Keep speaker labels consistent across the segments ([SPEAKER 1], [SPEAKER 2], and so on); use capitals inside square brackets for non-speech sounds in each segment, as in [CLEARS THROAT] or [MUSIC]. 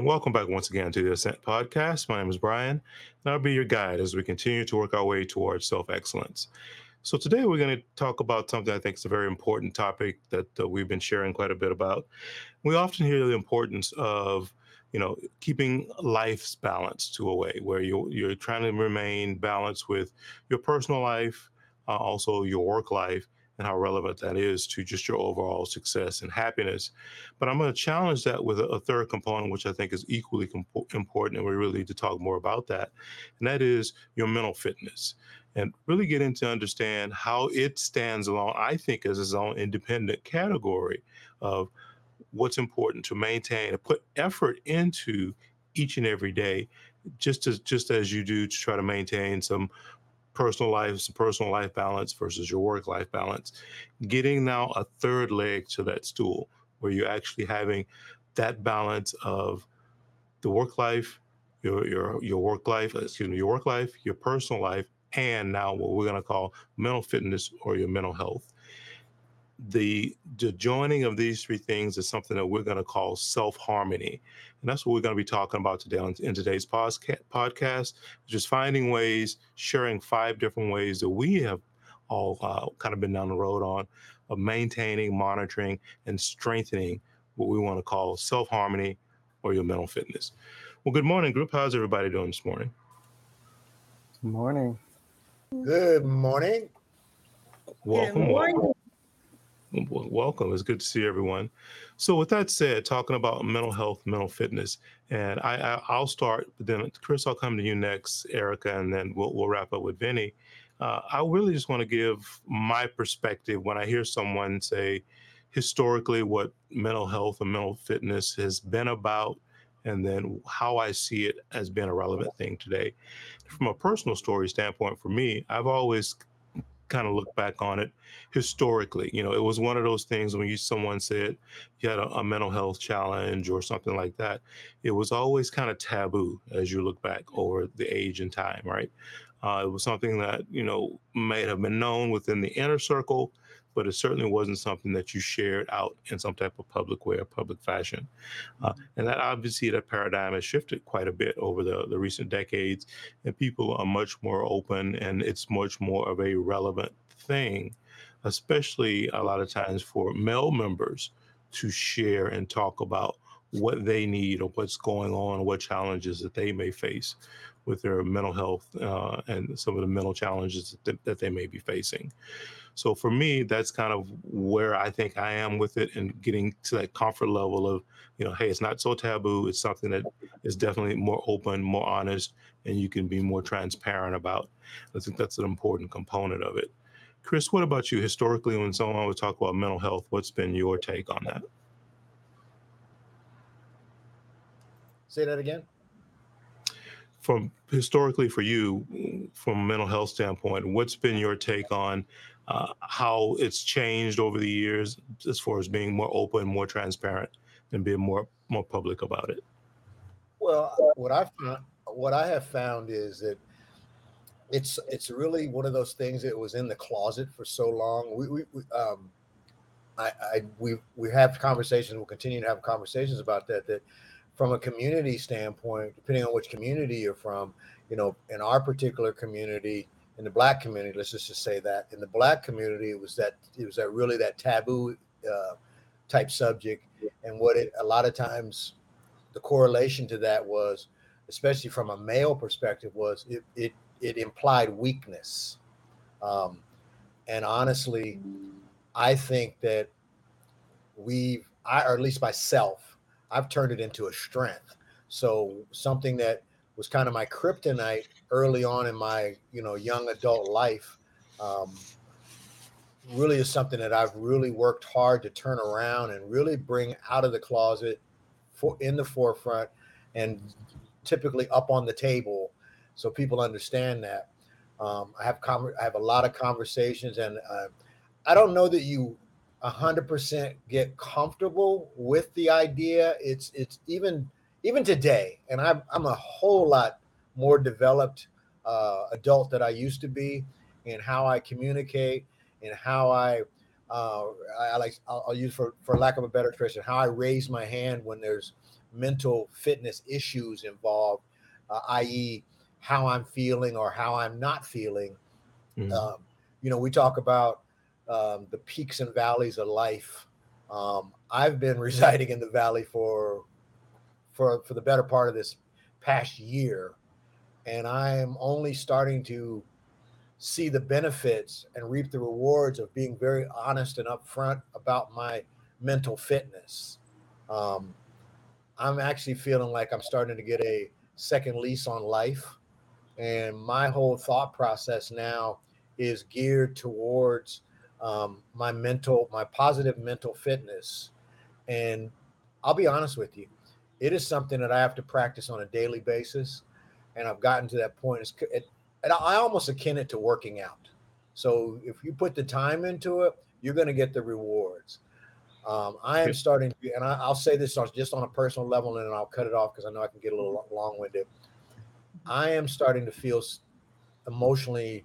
[SPEAKER 1] And welcome back once again to the Ascent Podcast. My name is Brian, and I'll be your guide as we continue to work our way towards self excellence. So, today we're going to talk about something I think is a very important topic that uh, we've been sharing quite a bit about. We often hear the importance of you know, keeping life's balance to a way where you're, you're trying to remain balanced with your personal life, uh, also your work life, and how relevant that is to just your overall success and happiness. But I'm going to challenge that with a, a, third component, which I think is equally comp- important, and we really need to talk more about that, and that is your mental fitness. And really get into understand how it stands alone, I think, as its own independent category of what's important to maintain and put effort into each and every day, just as just as you do to try to maintain some personal life, personal life balance versus your work life balance. Getting now a third leg to that stool where you're actually having that balance of the work life, your your your work life, excuse me, your work life, your personal life, and now what we're going to call mental fitness or your mental health the, the joining of these three things is something that we're going to call self harmony. And that's what we're going to be talking about today on, in today's podcast, just finding ways, sharing five different ways that we have all uh, kind of been down the road on of maintaining, monitoring, and strengthening what we want to call self harmony or your mental fitness. Well, good morning, group. How's everybody doing this morning?
[SPEAKER 2] Good morning.
[SPEAKER 3] Good morning.
[SPEAKER 1] Welcome. Good morning. welcome welcome. It's good to see everyone. So, with that said, talking about mental health, mental fitness, and I, I will start. Then, Chris, I'll come to you next, Erica, and then we'll we'll wrap up with Vinny. Uh, I really just want to give my perspective when I hear someone say, historically, what mental health and mental fitness has been about, and then how I see it as being a relevant thing today. From a personal story standpoint, for me, I've always kind of look back on it historically. You know, it was one of those things when you someone said you had a, a mental health challenge or something like that. It was always kind of taboo as you look back over the age and time, right? Uh, it was something that you know may have been known within the inner circle, but it certainly wasn't something that you shared out in some type of public way or public fashion. Uh, and that obviously that paradigm has shifted quite a bit over the, the recent decades, and people are much more open, and it's much more of a relevant thing, especially a lot of times for male members to share and talk about what they need or what's going on, or what challenges that they may face with their mental health uh, and some of the mental challenges that, that, they may be facing. So for me, that's kind of where I think I am with it and getting to that comfort level of, you know, hey, it's not so taboo. It's something that is definitely more open, more honest, and you can be more transparent about. I think that's an important component of it. Chris, what about you? Historically, when someone would talk about mental health, what's been your take on that?
[SPEAKER 3] Say that again.
[SPEAKER 1] From historically for you, from a mental health standpoint, what's been your take on uh, how it's changed over the years as far as being more open, more transparent, and being more more public about it?
[SPEAKER 3] Well, what I found, what I have found is that it's it's really one of those things that was in the closet for so long. We, we, we um, I, I we we have conversations. We'll continue to have conversations about that. That from a community standpoint, depending on which community you're from, you know, in our particular community, in the black community, let's just, just say that in the black community, it was that it was that really that taboo uh, type subject, and what it a lot of times the correlation to that was, especially from a male perspective, was it it it implied weakness. Um, and honestly, I think that we've, I, or at least myself, I've turned it into a strength. So something that was kind of my kryptonite early on in my, you know, young adult life, um, really is something that I've really worked hard to turn around and really bring out of the closet for in the forefront and typically up on the table so people understand that. Um, I have com- I have a lot of conversations, and uh, I don't know that you hundred percent get comfortable with the idea. It's it's even even today, and I'm I'm a whole lot more developed uh, adult that I used to be and how I communicate and how I uh, I, I like I'll, I'll, use for for lack of a better expression how I raise my hand when there's mental fitness issues involved, uh, i.e., how I'm feeling or how I'm not feeling. Mm-hmm. Um, you know, we talk about um, the peaks and valleys of life. Um, I've been [LAUGHS] residing in the valley for for for the better part of this past year, and I am only starting to see the benefits and reap the rewards of being very honest and upfront about my mental fitness. Um, I'm actually feeling like I'm starting to get a second lease on life. And my whole thought process now is geared towards um, my mental, my positive mental fitness. And I'll be honest with you, it is something that I have to practice on a daily basis. And I've gotten to that point. It's, it, and I almost akin it to working out. So if you put the time into it, you're going to get the rewards. Um, I am starting, to, and I, will say this on, just on a personal level, and then I'll cut it off because I know I can get a little long-winded. I am starting to feel emotionally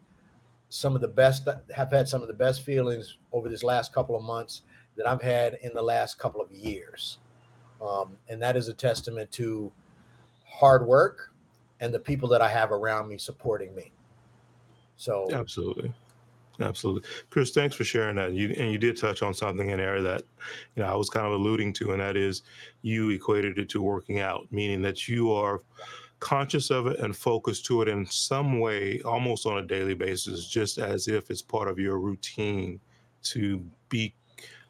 [SPEAKER 3] some of the best have had some of the best feelings over this last couple of months that I've had in the last couple of years, um, and that is a testament to hard work and the people that I have around me supporting me. So
[SPEAKER 1] absolutely. Absolutely. Chris, thanks for sharing that. You and you did touch on something in there that you know I was kind of alluding to, and that is you equated it to working out, meaning that you are conscious of it and focused to it in some way, almost on a daily basis, just as if it's part of your routine to be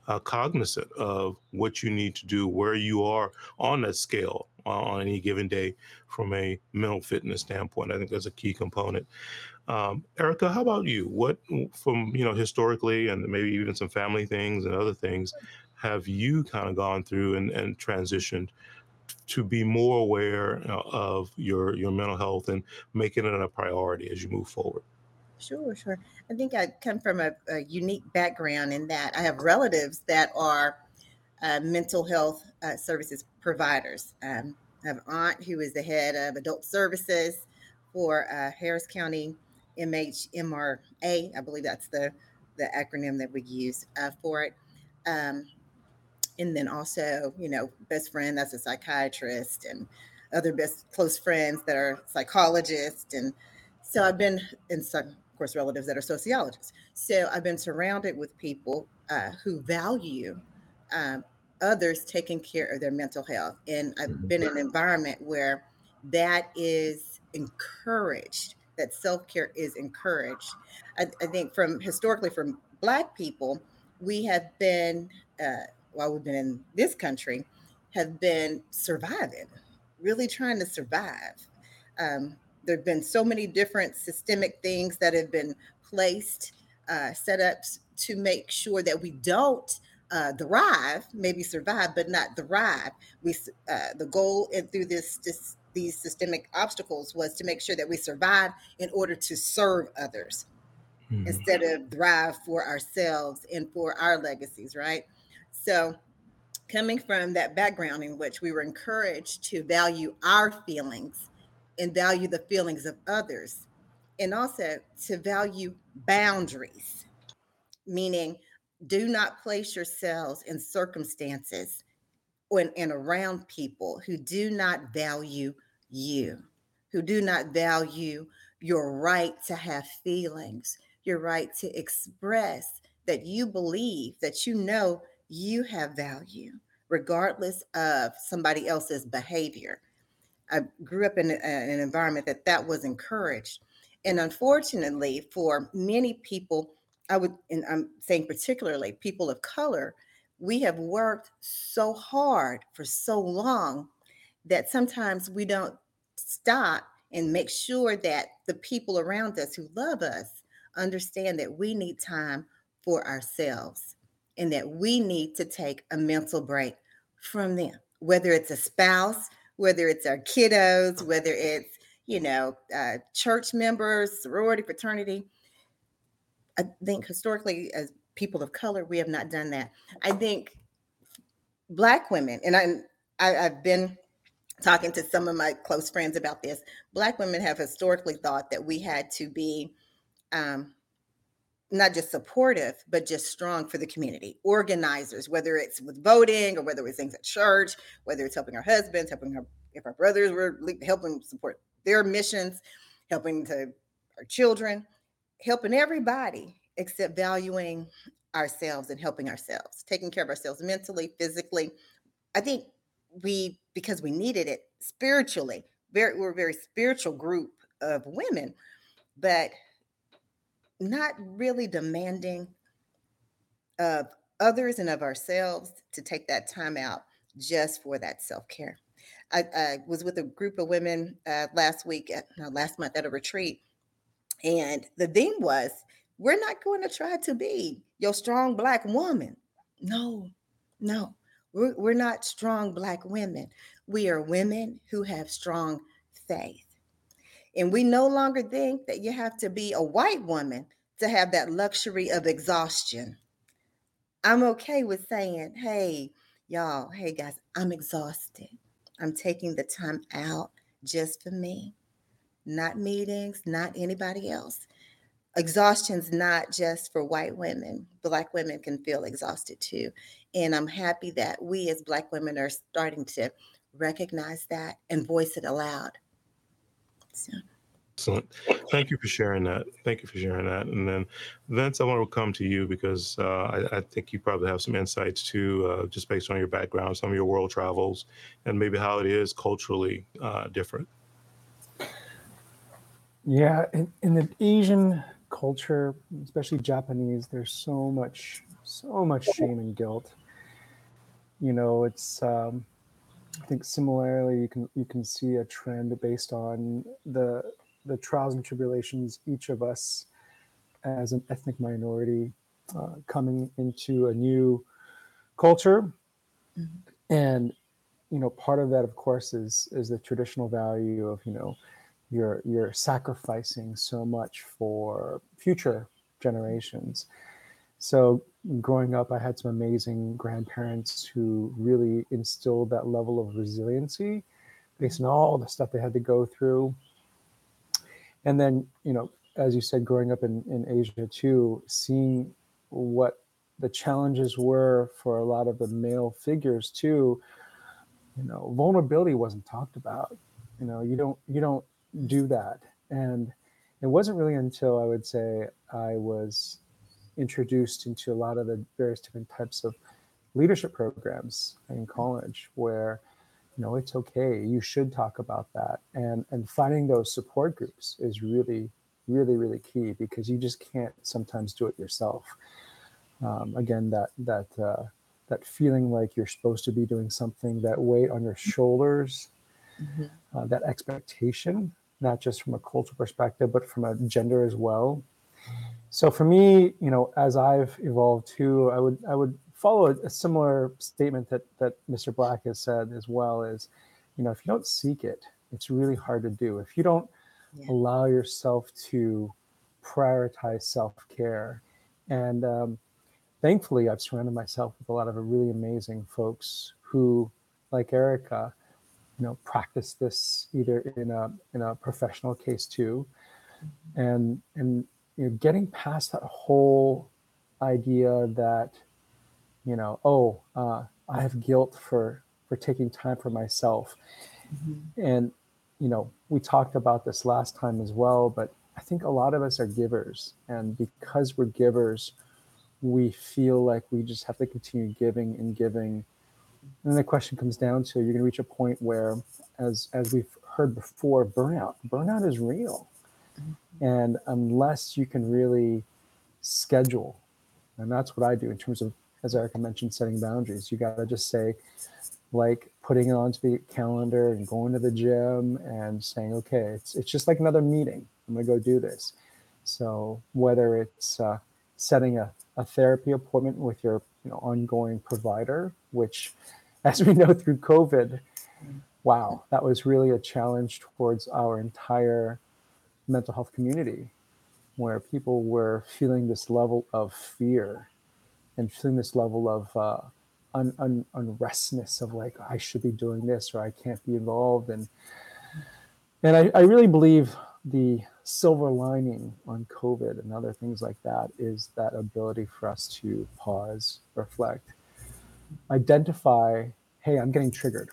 [SPEAKER 1] uh, cognizant of what you need to do, where you are on that scale on any given day from a mental fitness standpoint. I think that's a key component. Um, Erica, how about you? What from you know historically and maybe even some family things and other things have you kind of gone through and, and transitioned to be more aware of your your mental health and making it a priority as you move forward?
[SPEAKER 4] Sure, sure. I think I come from a, a unique background in that I have relatives that are uh, mental health uh, services providers. Um, I have an aunt who is the head of adult services for uh, Harris County MHMRA. I believe that's the the acronym that we use uh, for it. Um, and then also, you know, best friend that's a psychiatrist, and other best close friends that are psychologists, and so I've been in some, of course, relatives that are sociologists. So I've been surrounded with people uh, who value um, others taking care of their mental health, and I've been in an environment where that is encouraged that self care is encouraged. I, I, think from historically from Black people, we have been, uh, while we've been in this country, have been surviving, really trying to survive. Um, there have been so many different systemic things that have been placed, uh, set up to make sure that we don't uh, thrive, maybe survive, but not thrive. We uh, the goal and through this, this these systemic obstacles was to make sure that we survive in order to serve others mm-hmm. instead of thrive for ourselves and for our legacies, right? So, coming from that background in which we were encouraged to value our feelings and value the feelings of others, and also to value boundaries, meaning do not place yourselves in circumstances and, and around people who do not value you, who do not value your right to have feelings, your right to express that you believe, that you know you have value, regardless of somebody else's behavior. I grew up in a, an environment that that was encouraged. And unfortunately, for many people, I would, and I'm saying particularly people of color, we have worked so hard for so long that sometimes we don't stop and make sure that the people around us who love us understand that we need time for ourselves and that we need to take a mental break from them, whether it's a spouse, whether it's our kiddos, whether it's, you know, uh, church members, sorority, fraternity. I think historically, as people of color, we have not done that. I think Black women, and I, I I've been talking to some of my close friends about this. Black women have historically thought that we had to be um, not just supportive, but just strong for the community. Organizers, whether it's with voting or whether it's things at church, whether it's helping our husbands, helping our if our brothers were helping support their missions, helping to our children, helping everybody except valuing ourselves and helping ourselves, taking care of ourselves mentally, physically. I think we because we needed it spiritually. Very, we're a very spiritual group of women, but not really demanding of others and of ourselves to take that time out just for that self care. I, I, was with a group of women uh, last week, at, no, last month at a retreat, and the theme was we're not going to try to be your strong black woman. No, no, we're, we're not strong black women. We are women who have strong faith. And we no longer think that you have to be a white woman to have that luxury of exhaustion. I'm okay with saying, hey, y'all, hey guys, I'm exhausted. I'm taking the time out just for me, not meetings, not anybody else. Exhaustion's not just for white women. Black women can feel exhausted too. And I'm happy that we as Black women are starting to recognize that and voice it aloud.
[SPEAKER 1] So. Excellent. Thank you for sharing that. Thank you for sharing that. And then, Vince, I want to come to you because uh, I, I, think you probably have some insights too, uh, just based on your background, some of your world travels, and maybe how it is culturally uh, different.
[SPEAKER 2] Yeah, in, in, the Asian culture, especially Japanese, there's so much, so much shame and guilt. You know, it's. Um, I think similarly, you can you can see a trend based on the the trials and tribulations each of us as an ethnic minority uh, coming into a new culture mm-hmm. and you know part of that of course is is the traditional value of you know you're you're sacrificing so much for future generations so growing up i had some amazing grandparents who really instilled that level of resiliency based on all the stuff they had to go through. And then you know as you said growing up in, in asia too seeing what the challenges were for a lot of the male figures too you know vulnerability wasn't talked about. You know you don't you don't do that. And it wasn't really until i would say i was introduced into a lot of the various different types of leadership programs in college where you know it's okay you should talk about that. And and finding those support groups is really really really key because you just can't sometimes do it yourself. Um, again that that uh, that feeling like you're supposed to be doing something that weight on your shoulders mm-hmm. uh, that expectation not just from a cultural perspective but from a gender as well so for me you know as i've evolved too i would i would follow a, a, similar statement that that Mr. Black has said as well is, you know, if you don't seek it, it's really hard to do. If you don't yeah. allow yourself to prioritize self care, and um, thankfully, I've surrounded myself with a lot of really amazing folks who, like Erica, you know, practice this either in a in a professional case too, mm-hmm. and and you know, getting past that whole idea that you know, oh, uh, I have guilt for for taking time for myself. Mm-hmm. And you know, we talked about this last time as well, but I think a lot of us are givers, and because we're givers, we feel like we just have to continue giving and giving. And then the question comes down to you're going to reach a point where, as as we've heard before, burnout. Burnout is real. And unless you can really schedule, and that's what I do in terms of as Erica mentioned, setting boundaries. You got to just say, like putting it onto the calendar and going to the gym and saying, okay, it's it's just like another meeting. I'm gonna go do this. So whether it's uh, setting a, a therapy appointment with your you know ongoing provider, which, [LAUGHS] as we know through COVID, wow, that was really a challenge towards our entire mental health community, where people were feeling this level of fear and feeling this level of uh, un, un, unrestness of like I should be doing this or I can't be involved and and I, I really believe the silver lining on COVID and other things like that is that ability for us to pause, reflect, identify, hey, I'm getting triggered.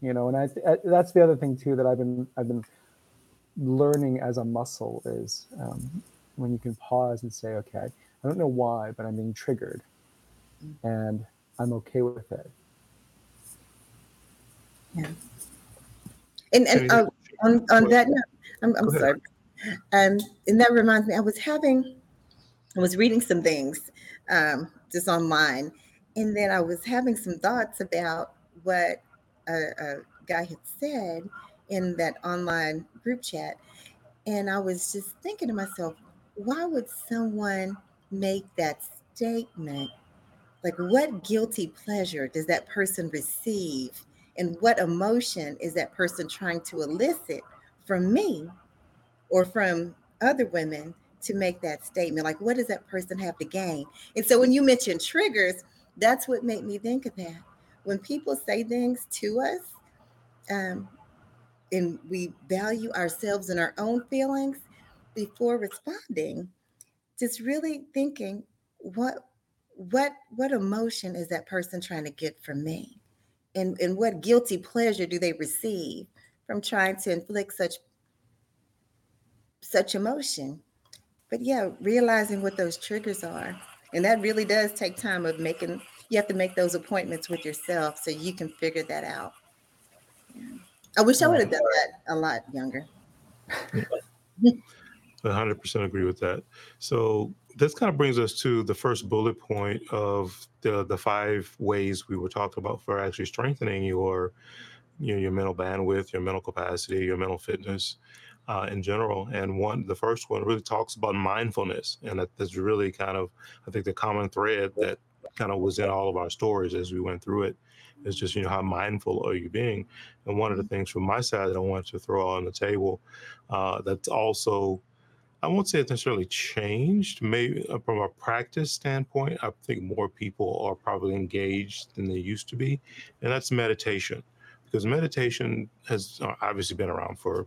[SPEAKER 2] You know, and I, I that's the other thing too that I've been I've been learning as a muscle is um, when you can pause and say, okay, I don't know why, but I'm being triggered, and I'm okay with it.
[SPEAKER 4] Yeah. And and uh, on on that note, I'm, I'm sorry. Um, and that reminds me, I was having, I was reading some things um, just online, and then I was having some thoughts about what a, a guy had said in that online group chat. And I was just thinking to myself, why would someone make that statement? Like, what guilty pleasure does that person receive? And what emotion is that person trying to elicit from me or from other women to make that statement? Like, what does that person have to gain? And so, when you mention triggers, that's what made me think of that. When people say things to us, um, and we value ourselves and our own feelings before responding, just really thinking, what what what emotion is that person trying to get from me? And and what guilty pleasure do they receive from trying to inflict such such emotion. But yeah, realizing what those triggers are. And that really does take time of making, you have to make those appointments with yourself so you can figure that out. Yeah. I wish I would have done that a lot younger. [LAUGHS]
[SPEAKER 1] 100% agree with that. So this kind of brings us to the first bullet point of the the five ways we were talking about for actually strengthening your you know, your mental bandwidth, your mental capacity, your mental fitness uh, in general. And one, the first one really talks about mindfulness, and that, that's really kind of, I think, the common thread that kind of was in all of our stories as we went through it. Is just you know how mindful are you being? And one of the things from my side that I wanted to throw on the table uh, that's also I won't say it's necessarily changed. Maybe uh, from a practice standpoint, I think more people are probably engaged than they used to be, and that's meditation. Because meditation has uh, obviously been around for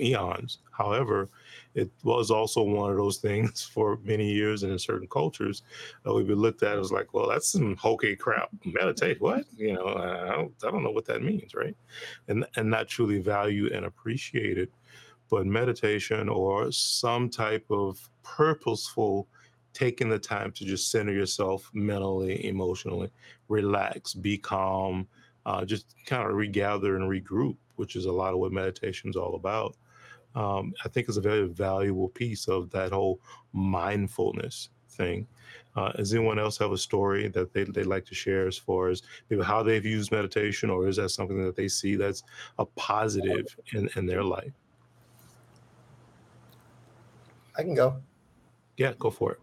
[SPEAKER 1] eons. However, it was also one of those things [LAUGHS] for many years and in certain cultures that we looked at as like, well, that's some hokey crap. Meditate, what? You know, I don't, I don't know what that means, right? And and not truly value and appreciate it. But meditation or some type of purposeful taking the time to just center yourself mentally, emotionally, relax, be calm, uh, just kind of regather and regroup, which is a lot of what meditation is all about um, I think is a very valuable piece of that whole mindfulness thing. Uh, does anyone else have a story that they, they'd like to share as far as maybe how they've used meditation, or is that something that they see that's a positive in, in their life?
[SPEAKER 3] I can go.
[SPEAKER 1] Yeah, go for it.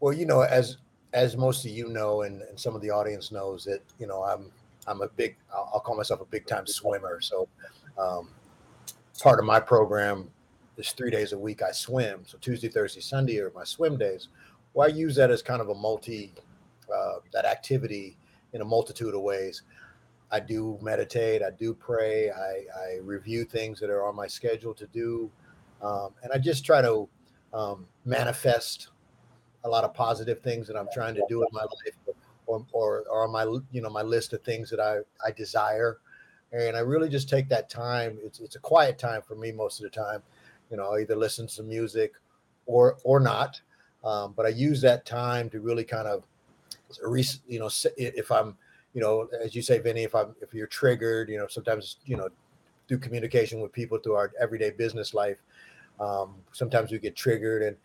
[SPEAKER 3] Well, you know, as as most of you know, and, and some of the audience knows that you know I'm I'm a big I'll, I'll call myself a big time swimmer. So um, part of my program is three days a week I swim. So Tuesday, Thursday, Sunday are my swim days. Well, I use that as kind of a multi, uh, that activity in a multitude of ways. I do meditate, I do pray, I, I review things that are on my schedule to do. Um, and I just try to um, manifest a lot of positive things that I'm trying to do in my life or, or, or on my, you know, my list of things that I, I desire and I really just take that time. It's it's a quiet time for me most of the time. You know, I either listen to music or or not. Um, but I use that time to really kind of, you know, if I'm, you know, as you say, Vinny, if I'm if you're triggered, you know, sometimes you know, through communication with people through our everyday business life, um, sometimes we get triggered. And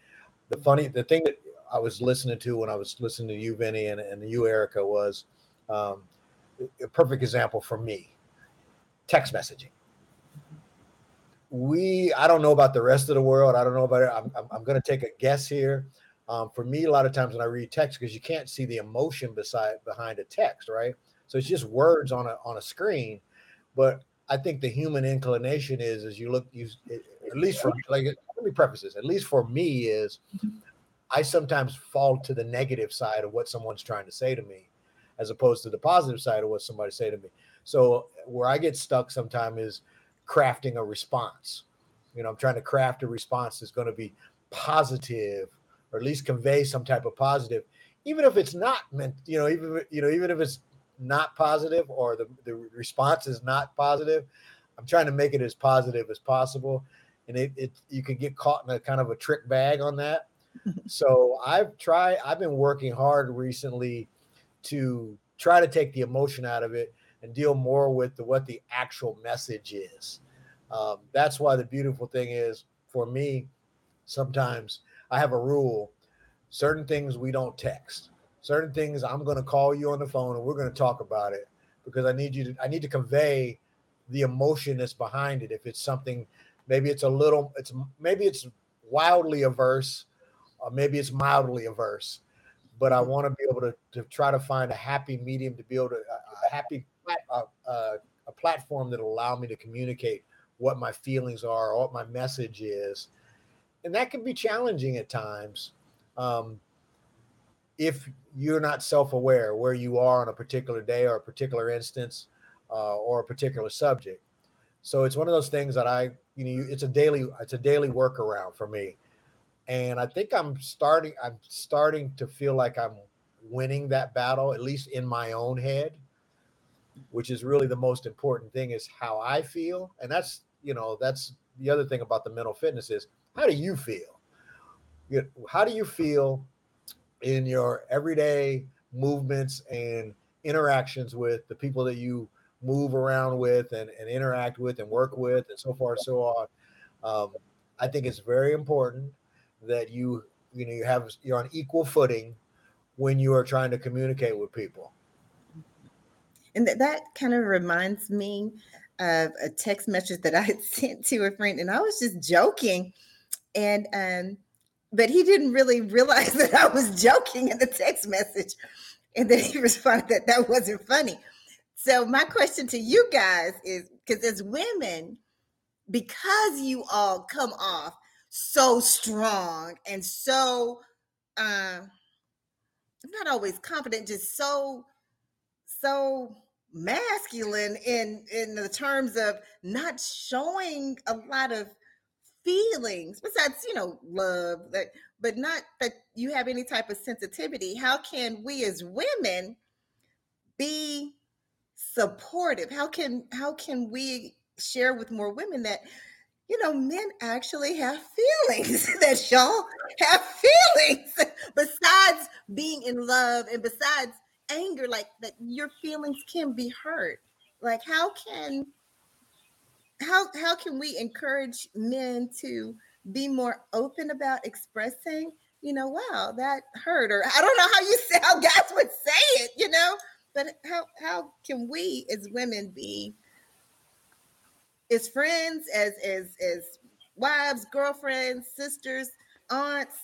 [SPEAKER 3] the funny, the thing that I was listening to when I was listening to you, Vinny, and, and you, Erica, was um, a perfect example for me text messaging. We, I don't know about the rest of the world. I don't know about it. I'm, I'm, I'm going to take a guess here. Um, for me, a lot of times when I read text, because you can't see the emotion beside behind a text, right? So it's just words on a on a screen. But I think the human inclination is, as you look, you at least for like let me preface this. At least for me, is I sometimes fall to the negative side of what someone's trying to say to me, as opposed to the positive side of what somebody say to me. So where I get stuck sometimes is crafting a response. you know, I'm trying to craft a response that's going to be positive or at least convey some type of positive, even if it's not meant, you know, even you know, even if it's not positive or the, the response is not positive, I'm trying to make it as positive as possible. And it, it you can get caught in a kind of a trick bag on that. [LAUGHS] so I've tried, I've been working hard recently to try to take the emotion out of it and deal more with the, what the actual message is. Um, that's why the beautiful thing is for me, sometimes I have a rule certain things we don't text, certain things I'm going to call you on the phone and we're going to talk about it because I need you to, I need to convey the emotion that's behind it. If it's something, maybe it's a little, it's maybe it's wildly averse, or maybe it's mildly averse, but I mm-hmm. want to be able to, to try to find a happy medium to be able to, a, a happy, a, a, a platform that'll allow me to communicate what my feelings are, what my message is. And that can be challenging at times um, if you're not self-aware where you are on a particular day or a particular instance uh, or a particular subject. So it's one of those things that I, you know, it's a daily, it's a daily workaround for me, and I think I'm starting, I'm starting to feel like I'm winning that battle, at least in my own head, which is really the most important thing is how I feel, and that's, you know, that's the other thing about the mental fitness is how do you feel? how do you feel in your everyday movements and interactions with the people that you move around with and, and interact with and work with and so far so on? Um, i think it's very important that you you know you have you're on equal footing when you are trying to communicate with people
[SPEAKER 4] and that, that kind of reminds me of a text message that [LAUGHS] i had sent to a friend and i was just joking and um but he didn't really realize [LAUGHS] that I was joking in the text message. And then he [LAUGHS] responded that that wasn't funny. So, my question to you guys is because as women, because you all come off so strong and so, uh, not always confident, just so, so masculine in in the terms of not showing a lot of feelings besides you know love that but not that you have any type of sensitivity. How can we as women be supportive? How can how can we share with more women that you know men actually have [LAUGHS] feelings that y'all have feelings? Besides being in love and besides anger like that your feelings can be hurt. Like how can how how can we encourage men to be more open about expressing you know wow that hurt or i don't know how you say how guys would say it you know? But how how can we as women be as friends as as as wives girlfriends sisters aunts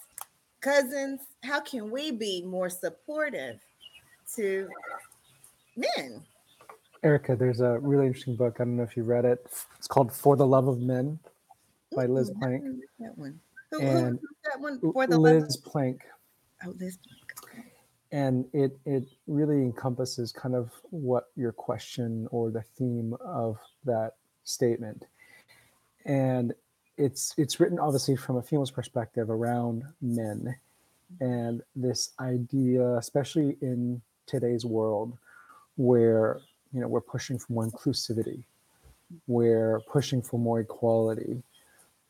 [SPEAKER 4] cousins how can we be more supportive to men
[SPEAKER 2] Erica, there's a really interesting book. I don't know if you read it. It's called For the Love of Men by Liz Plank. That one. Who, and that one? For the Liz Love Plank. Oh, Liz Plank. And it it really encompasses kind of what your question or the theme of that statement. And it's it's written obviously from a female's perspective around men and this idea, especially in today's world, where you know we're pushing for more inclusivity we're pushing for more equality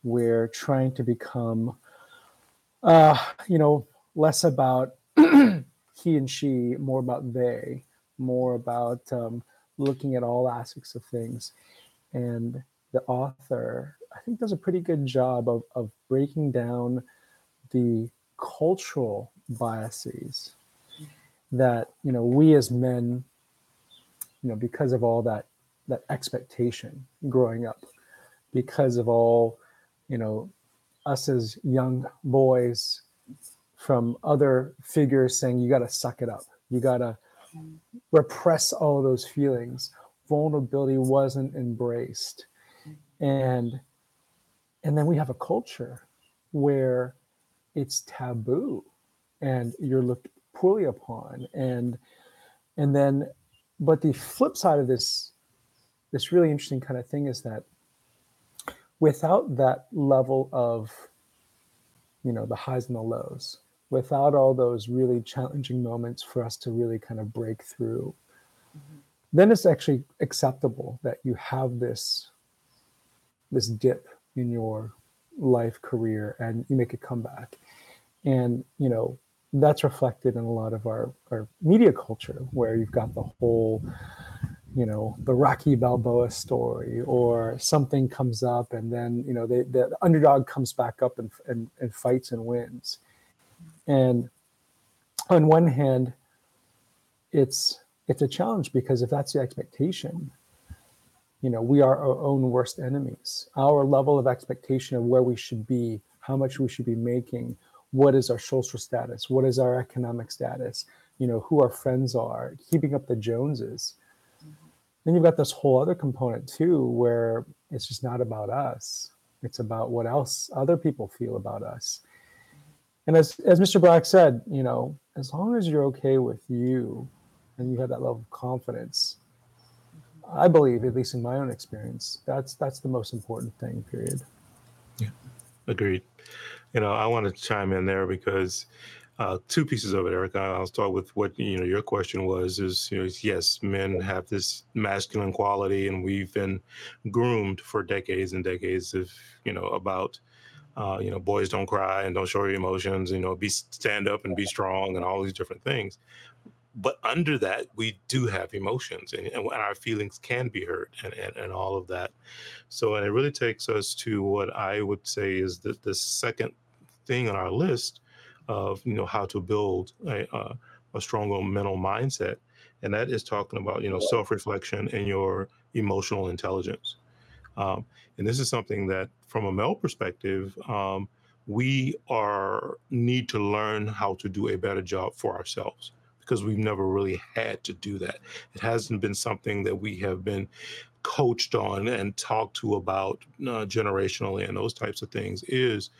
[SPEAKER 2] we're trying to become uh you know less about [CLEARS THROAT] he and she more about they more about um, looking at all aspects of things. And the author i think does a pretty good job of, of breaking down the cultural biases that you know we as men you know because of all that that expectation growing up because of all you know us as young boys from other figures saying you got to suck it up. You got to repress all those feelings. Vulnerability wasn't embraced. And and then we have a culture where it's taboo and you're looked poorly upon and and then but the flip side of this this really interesting kind of thing is that without that level of you know the highs and the lows without all those really challenging moments for us to really kind of break through mm-hmm. then it's actually acceptable that you have this this dip in your life career and you make a comeback and you know that's reflected in a lot of our, our media culture where you've got the whole you know the rocky balboa story or something comes up and then you know they, the underdog comes back up and, and, and fights and wins. And on one hand it's it's a challenge because if that's the expectation you know we are our own worst enemies. Our level of expectation of where we should be how much we should be making what is our social status? What is our economic status? You know who our friends are keeping up the joneses. Mm-hmm. Then you've got this whole other component too where it's just not about us. It's about what else other people feel about us. And as as mr black said you know as long as you're okay with you and you have that level of confidence mm-hmm. i believe at least in my own experience that's that's the most important thing period.
[SPEAKER 1] Yeah. Agreed you know, I want to chime in there because uh, two pieces of it, Erica. I'll start with what you know. Your question was: is you know, yes, men have this masculine quality, and we've been groomed for decades and decades of you know about uh, you know boys don't cry and don't show your emotions. You know, be stand up and be strong and all these different things but under that we do have emotions and, and, our feelings can be hurt and, and, and all of that. So and it really takes us to what i would say is the, the second thing on our list of you know how to build a, a, stronger mental mindset and that is talking about you know self-reflection and your emotional intelligence. Um, and this is something that from a male perspective um, we are need to learn how to do a better job for ourselves because we've never really had to do that. It hasn't been something that we have been coached on and talked to about uh, generationally and those types of things is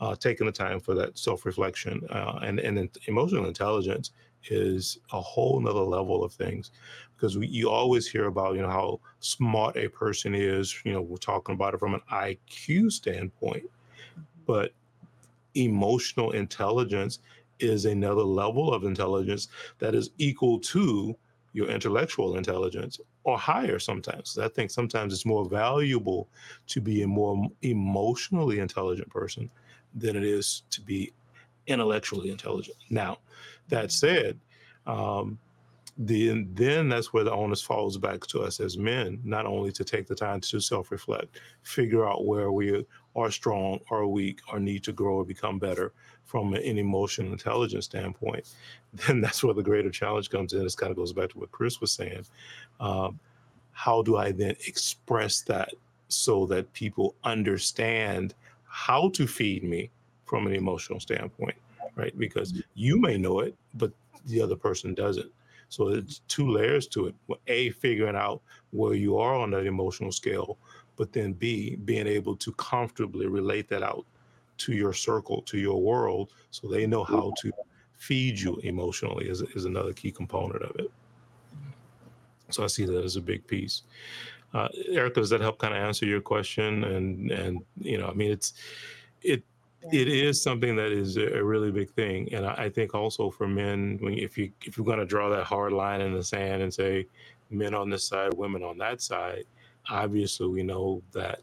[SPEAKER 1] uh, taking the time for that self-reflection uh, and and emotional intelligence is a whole nother level of things because we, you always hear about you know how smart a person is you know we're talking about it from an iq standpoint but emotional intelligence is another level of intelligence that is equal to your intellectual intelligence or higher sometimes. I think sometimes it's more valuable to be a more emotionally intelligent person than it is to be intellectually intelligent. Now, that said, um, then then that's where the onus falls back to us as men, not only to take the time to self-reflect, figure out where we are strong or weak or need to grow or become better from an emotional intelligence standpoint, [LAUGHS] then that's where the greater challenge comes in. This kind of goes back to what Chris was saying. Um, how do I then express that so that people understand how to feed me from an emotional standpoint, right? Because mm-hmm. you may know it, but the other person doesn't. So it's two layers to it. A, figuring out where you are on that emotional scale, but then B, being able to comfortably relate that out to your circle, to your world, so they know how to feed you emotionally is, is another key component of it. So I see that as a big piece. Uh, Erica, does that help kind of answer your question? And and you know, I mean, it's it it is something that is a really big thing, and I, think also for men, when if you if you're going to draw that hard line in the sand and say men on this side, women on that side, obviously we know that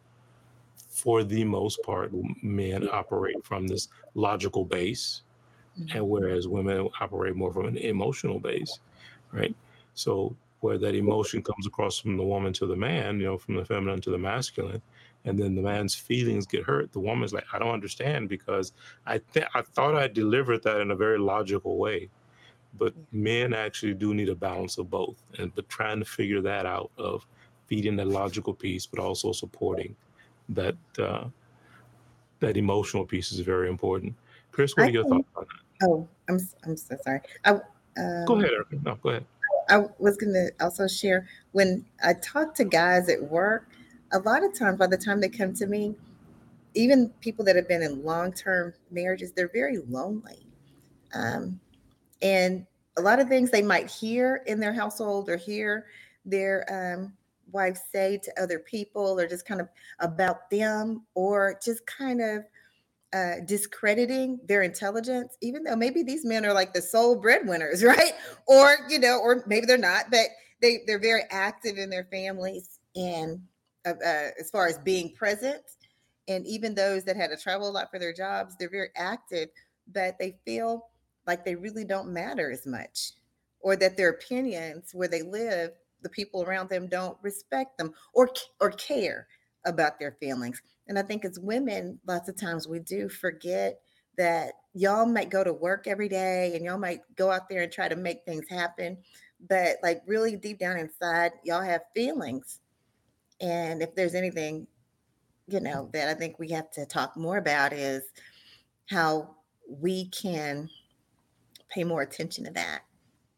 [SPEAKER 1] for the most part, men operate from this logical base, mm-hmm. and whereas women operate more from an emotional base, right? So where that emotion comes across from the woman to the man, you know, from the feminine to the masculine, and then the man's feelings get hurt. The woman's like, I don't understand because I th- I thought I delivered that in a very logical way, but men actually do need a balance of both, and but trying to figure that out of feeding the logical piece, but also supporting that uh, that emotional piece is very important. Chris, what are your thoughts on
[SPEAKER 4] that? Oh, I'm I'm so sorry. I,
[SPEAKER 1] um, go ahead, Erica. No, go ahead.
[SPEAKER 4] I was going to also share when I talk to guys at work a lot of times by the time they come to me even people that have been in long-term marriages they're very lonely um, and a lot of things they might hear in their household or hear their um, wives say to other people or just kind of about them or just kind of uh, discrediting their intelligence, even though maybe these men are like the sole breadwinners, [LAUGHS] right? Or you know, or maybe they're not, but they they're very active in their families and uh, uh, as far as being present. And even those that had to travel a lot for their jobs, they're very active, but they feel like they really don't matter as much, or that their opinions where they live, the people around them don't respect them or or care about their feelings. And I think as women, lots of times we do forget that y'all might go to work every day and y'all might go out there and try to make things happen. But like really deep down inside, y'all have feelings. And if there's anything, you know, that I think we have to talk more about is how we can pay more attention to that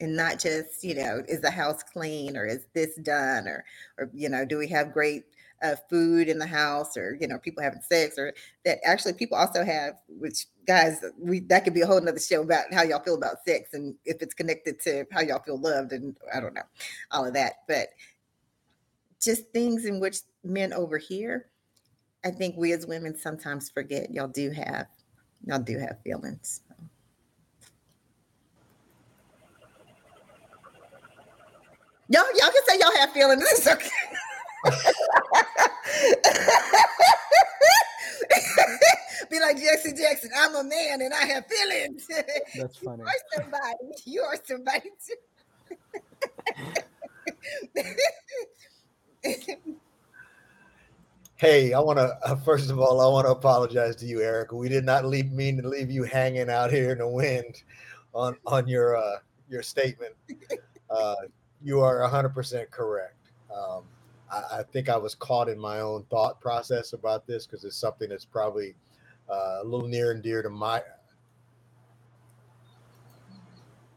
[SPEAKER 4] and not just you know is the house clean or is this done? or or you know do we have great uh, food in the house? or you know people having sex or that actually people also have which guys we that could be a whole nother show about how y'all feel about sex and if it's connected to how y'all feel loved and i don't know all of that. But just things in which men over here i think we as women sometimes forget y'all do have y'all do have feelings y'all y'all can say y'all have feelings [LAUGHS] it's okay [LAUGHS] Be like Jesse Jackson. I'm a man and I have feelings. [LAUGHS]
[SPEAKER 2] That's funny.
[SPEAKER 4] You are somebody. You are somebody
[SPEAKER 3] too. hey, I want to uh, first of all, I want to apologize to you, Eric. We did not leave, mean to leave you hanging out here in the wind on on your uh, your statement. Uh, you are 100% correct. Um, I, I, think I was caught in my own thought process about this because it's something that's probably uh, a little near and dear to my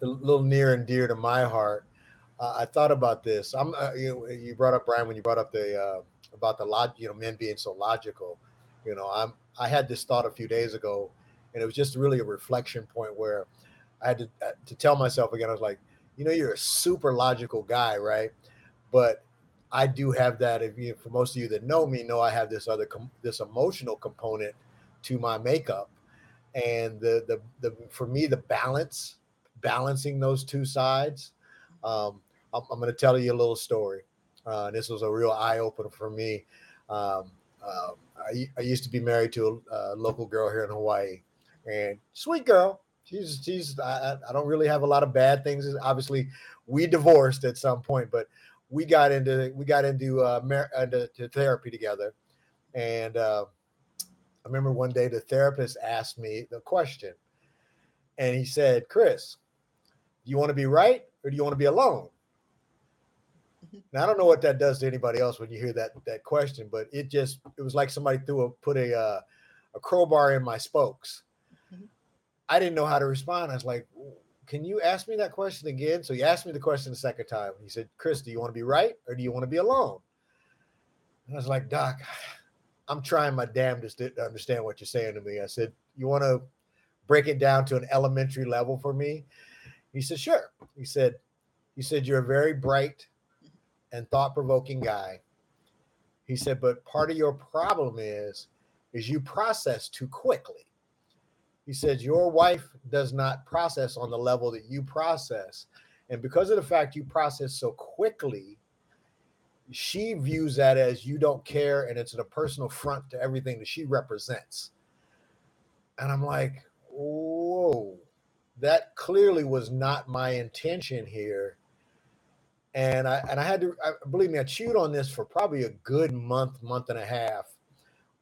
[SPEAKER 3] a little near and dear to my heart. Uh, I thought about this. I'm uh, you, you brought up Brian when you brought up the uh, about the log, you know, men being so logical. You know, I'm I had this thought a few days ago, and it was just really a reflection point where I had to uh, to tell myself again. I was like, you know, you're a super logical guy, right? But I do have that. If you, for most of you that know me, know I have this other com- this emotional component to my makeup, and the the the for me the balance, balancing those two sides. Um, I'm, I'm going to tell you a little story. Uh, this was a real eye opener for me. Um, uh, I, I, used to be married to a, a, local girl here in Hawaii, and sweet girl. She's she's I, I don't really have a lot of bad things. Obviously, we divorced at some point, but we got into we got into uh, mar- into therapy together, and uh, I remember one day the therapist asked me the question, and he said, "Chris, do you want to be right or do you want to be alone?" Mm-hmm. Now I don't know what that does to anybody else when you hear that that question, but it just it was like somebody threw a put a uh, a crowbar in my spokes. I didn't know how to respond. I was like, can you ask me that question again? So he asked me the question the second time. He said, Chris, do you want to be right or do you want to be alone? And I was like, Doc, I'm trying my damnedest to understand what you're saying to me. I said, You want to break it down to an elementary level for me? He said, Sure. He said, He said, You're a very bright and thought-provoking guy. He said, but part of your problem is, is you process too quickly. He says your wife does not process on the level that you process. And because of the fact you process so quickly, she views that as you don't care and it's a personal front to everything that she represents. And I'm like, whoa, that clearly was not my intention here. And I and I had to I, believe me, I chewed on this for probably a good month, month and a half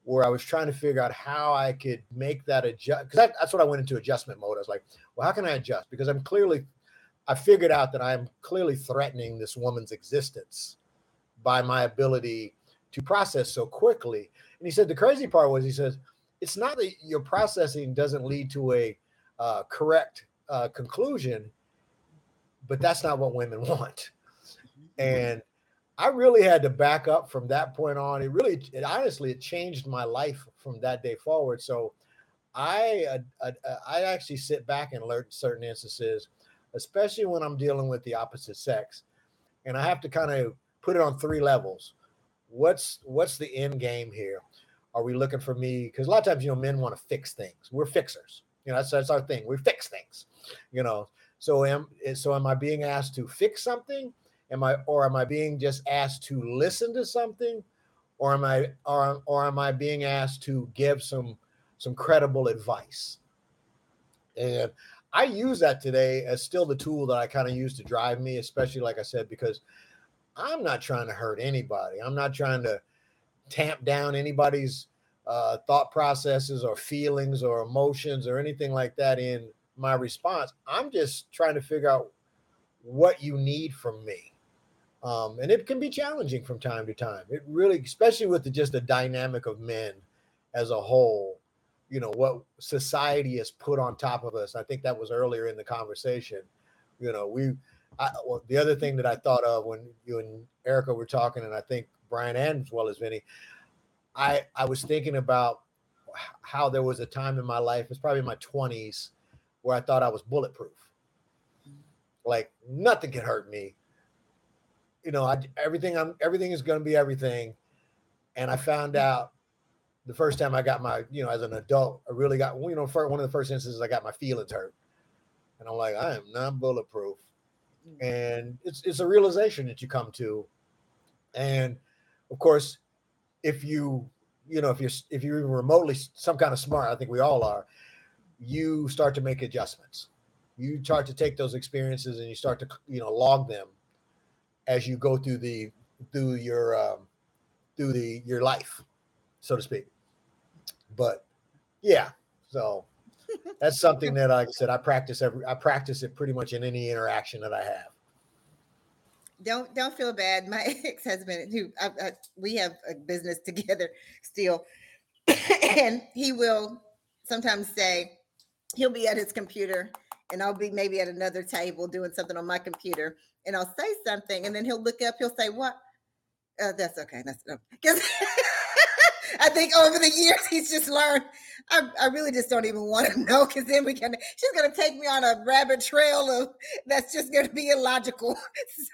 [SPEAKER 3] where I was trying to figure out how I could make that adjust. Because that, that's what I went into adjustment mode. I was like, well, how can I adjust? Because I'm clearly, I figured out that I'm clearly threatening this woman's existence by my ability to process so quickly. And he said, the crazy part was, he says, it's not that your processing doesn't lead to a uh, correct uh, conclusion, but that's not what women [LAUGHS] want. And I really had to back up from that point on. It really, it honestly, it changed my life from that day forward. So, I, uh, uh, uh, I actually sit back and learn certain instances, especially when I'm dealing with the opposite sex, and I have to kind of put it on three levels. What's what's the end game here? Are we looking for me? Because a lot of times, you know, men want to fix things. We're fixers. You know, that's that's our thing. We fix things. You know, so am so am I being asked to fix something? Am I or am I being just asked to listen to something? Or am I or, or am I being asked to give some some credible advice? And I use that today as still the tool that I kind of use to drive me, especially like I said, because I'm not trying to hurt anybody. I'm not trying to tamp down anybody's uh, thought processes or feelings or emotions or anything like that in my response. I'm just trying to figure out what you need from me. Um, and it can be challenging from time to time. It really, especially with the, just the dynamic of men as a whole, you know, what society has put on top of us. I think that was earlier in the conversation. You know, we, I, well, the other thing that I thought of when you and Erica were talking, and I think Brian and as well as Vinny, I I was thinking about how there was a time in my life, it's probably my 20s, where I thought I was bulletproof. Like nothing could hurt me. You know, I everything I'm everything is gonna be everything. And I found out the first time I got my, you know, as an adult, I really got you know, for one of the first instances I got my feelings hurt. And I'm like, I am not bulletproof. Mm. And it's it's a realization that you come to. And of course, if you you know if you're if you're even remotely some kind of smart i think we all are you start to make adjustments you start to take those experiences and you start to you know log them as you go through the through your um, through the your life so to speak but yeah so [LAUGHS] that's something that like i said i practice every i practice it pretty much in any interaction that i have
[SPEAKER 4] don't don't feel bad. My [LAUGHS] ex-husband, who I, I, we have a business together [LAUGHS] still, [COUGHS] and he will sometimes say he'll be at his computer and I'll be maybe at another table doing something on my computer, and I'll say something, and then he'll look up, he'll say, "What? Uh, that's okay. That's because." [LAUGHS] I think over the years he's just learned. I, I really just don't even want to [LAUGHS] know because then we can. She's going to take me on a rabbit trail of that's just going to be illogical. [LAUGHS]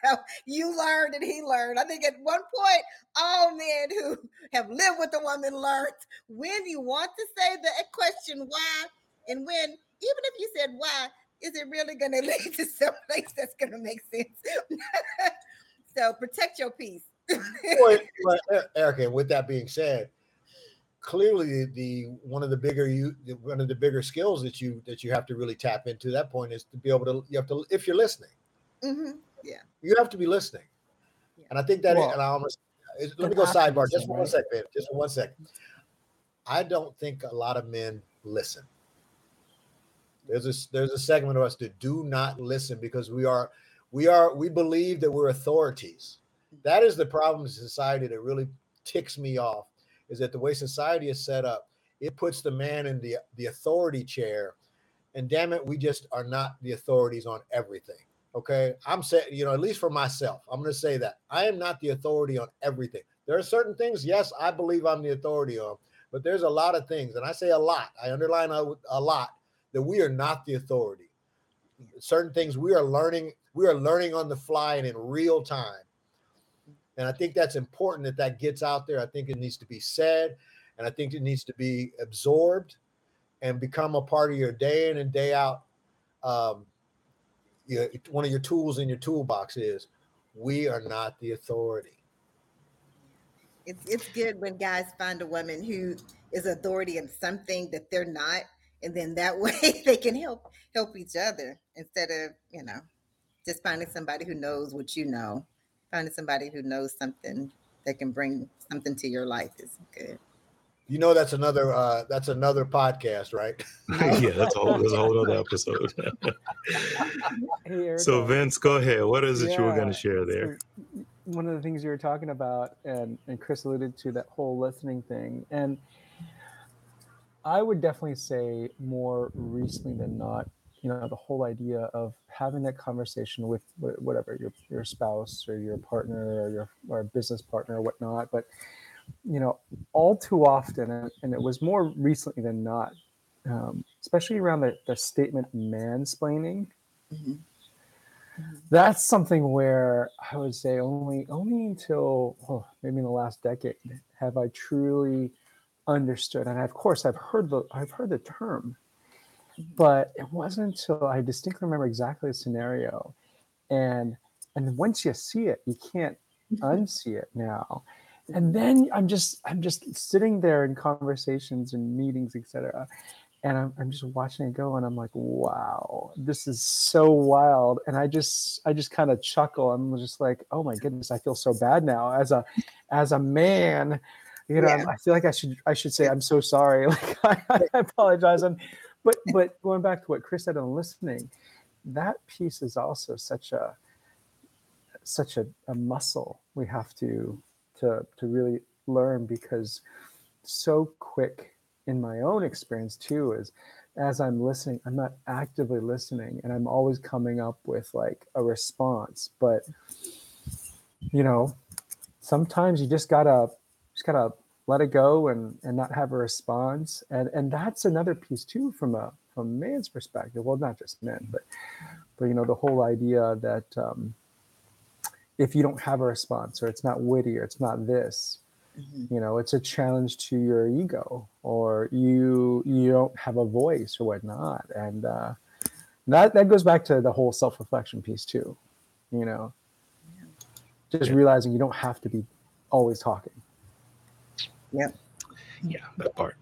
[SPEAKER 4] So you learned and he learned. I think at one point, all men who have lived with a woman learned when you want to say the question why, and when even if you said why, is it really going [LAUGHS] to lead to some place that's going to make sense? [LAUGHS] so protect your peace.
[SPEAKER 3] well, [LAUGHS] Erica, with that being said, clearly the one of the bigger you one of the bigger skills that you that you have to really tap into that point is to be able to you have to if you're listening
[SPEAKER 4] mm-hmm. yeah
[SPEAKER 3] you have to be listening yeah. and i think that well, and i almost let me go sidebar just for one second just for one second i don't think a lot of men listen there's a there's a segment of us that do not listen because we are we are we believe that we're authorities that is the problem in society that really ticks me off is that the way society is set up, it puts the man in the the authority chair, and damn it, we just are not the authorities on everything. Okay, I'm saying, you know, at least for myself, I'm going to say that I am not the authority on everything. There are certain things, yes, I believe I'm the authority on, but there's a lot of things, and I say a lot, I underline a, a lot that we are not the authority. Certain things we are learning, we are learning on the fly and in real time and I think that's important that that gets out there. I think it needs to be said, and I think it needs to be absorbed and become a part of your day in and day out. Um, you one of your tools in your toolbox is we are not the authority.
[SPEAKER 4] It's it's good when guys find a woman who is authority in something that they're not, and then that [LAUGHS] way they can help help each other instead of you know just finding somebody who knows what you know finding somebody who knows something that can bring something to your life is good.
[SPEAKER 3] You know that's another uh that's another podcast, right? [LAUGHS]
[SPEAKER 1] yeah, that's a whole that's a whole other [LAUGHS] episode. so Vince, go ahead. What is it yeah, you were going to share there?
[SPEAKER 2] One of the things you were talking about, and and Chris alluded to that whole listening thing, and I would definitely say more recently than not, you know the whole idea of having that conversation with whatever your your spouse or your partner or your or business partner or whatnot but you know all too often and it was more recently than not um, especially around the, the statement mansplaining mm-hmm. mm-hmm. that's something where I would say only only until oh, maybe in the last decade have I truly understood. And of course, I've heard the I've heard the term, but it wasn't until I distinctly remember exactly the scenario, and and once you see it, you can't mm-hmm. unsee it now. And then I'm just I'm just sitting there in conversations and meetings, etc and I'm, I'm just watching it go and i'm like wow this is so wild and i just i just kind of chuckle i'm just like oh my goodness i feel so bad now as a as a man you know yeah. i feel like i should i should say i'm so sorry [LAUGHS] like i, I apologize and but [LAUGHS] but going back to what chris said on listening that piece is also such a such a, a muscle we have to to to really learn because so quick in my own experience too is as I'm listening, I'm not actively listening and I'm always coming up with like a response. But you know, sometimes you just gotta just gotta let it go and and not have a response. And and that's another piece too from a from man's perspective. Well, not just men, but but you know, the whole idea that um if you don't have a response or it's not witty or it's not this, Mm-hmm. You know, it's a challenge to your ego, or you you don't have a voice or whatnot, and uh, that that goes back to the whole self reflection piece too. You know, yeah. just realizing you don't have to be always talking.
[SPEAKER 4] Yep.
[SPEAKER 1] Yeah, that part.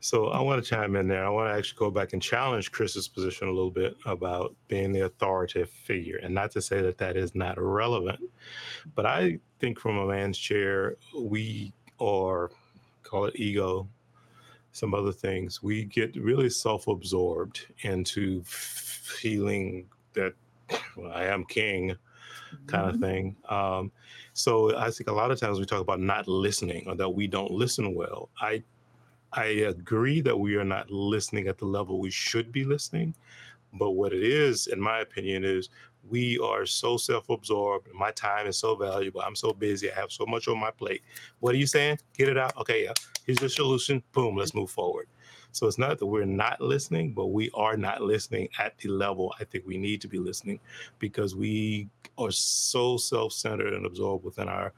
[SPEAKER 1] So I want to chime in there. I want to actually go back and challenge Chris's position a little bit about being the authoritative figure, and not to say that that is not relevant, but I think from a man's chair, we are call it ego, some other things. We get really self-absorbed into feeling that well, I am king, kind of mm-hmm. thing. Um, so I think a lot of times we talk about not listening or that we don't listen well. I I agree that we are not listening at the level we should be listening. But what it is, in my opinion, is we are so self-absorbed. My time is so valuable. I'm so busy. I have so much on my plate. What are you saying? Get it out. Okay, yeah. Here's your solution. Boom. Let's move forward. So it's not that we're not listening, but we are not listening at the level I think we need to be listening because we are so self-centered and absorbed within our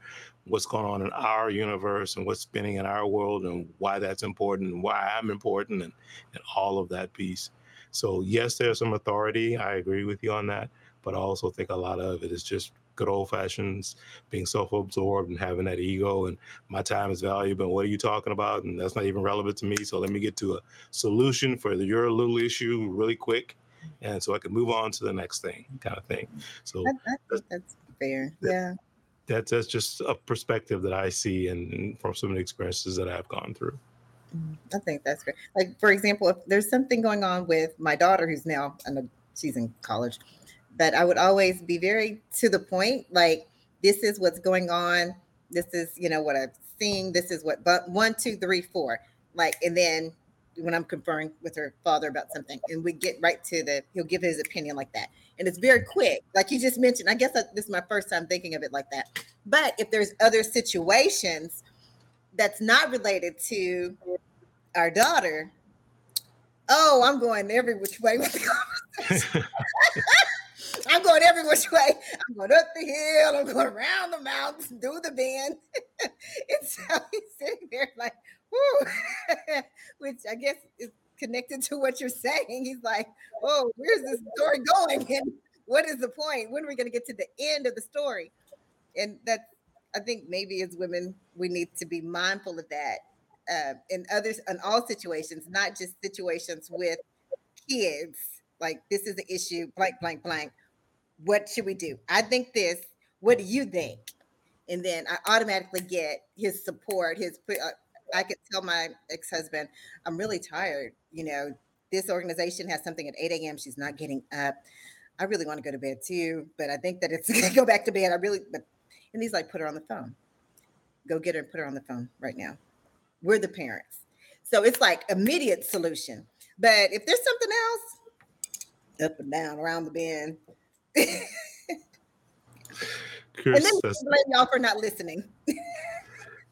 [SPEAKER 1] what's going on in our universe and what's spinning in our world and why that's important and why I'm important and, and all of that piece. So yes, there's some authority. I agree with you on that, but I also think a lot of it is just good old fashions, being self absorbed and having that ego and my time is valuable. And what are you talking about? And that's not even relevant to me. So let me get to a solution for your little issue really quick. And so I can move on to the next thing, kind of thing. So
[SPEAKER 4] I, I think that's fair. Yeah.
[SPEAKER 1] That's, that's just a perspective that I see and, and from some of the experiences that I've gone through.
[SPEAKER 4] Mm, I think that's great. Like, for example, if there's something going on with my daughter who's now, know she's in college, but I would always be very to the point. Like, this is what's going on. This is, you know, what I'm seeing. This is what, but one, two, three, four. Like, and then when I'm conferring with her father about something, and we get right to the, he'll give his opinion like that. And it's very quick. Like you just mentioned, I guess this is my first time thinking of it like that. But if there's other situations that's not related to our daughter, oh, I'm going every which way with the [LAUGHS] conversation. [LAUGHS] I'm going every which way. I'm going up the hill. I'm going around the mountains, do the bend. [LAUGHS] and so [LAUGHS] he's sitting there like, whoo, [LAUGHS] which I guess is connected to what you're saying. He's like, oh, where's this story going? And what is the point? When are we going to get to the end of the story? And that's, I think maybe as women, we need to be mindful of that uh, in others, in all situations, not just situations with kids. Like this is the issue, blank, blank, blank what should we do? I think this. What do you think? And then I automatically get his support. His uh, I could tell my ex husband, I'm really tired. You know, this organization has something at 8 a.m. She's not getting up. I really want to go to bed too, but I think that it's [LAUGHS] gonna go back to bed. I really, but and he's like, put her on the phone. Go get her and put her on the phone right now. We're the parents. So it's like immediate solution. But if there's something else, up and down, around the bend, [LAUGHS] Chris, and then blame y'all for not listening. [LAUGHS]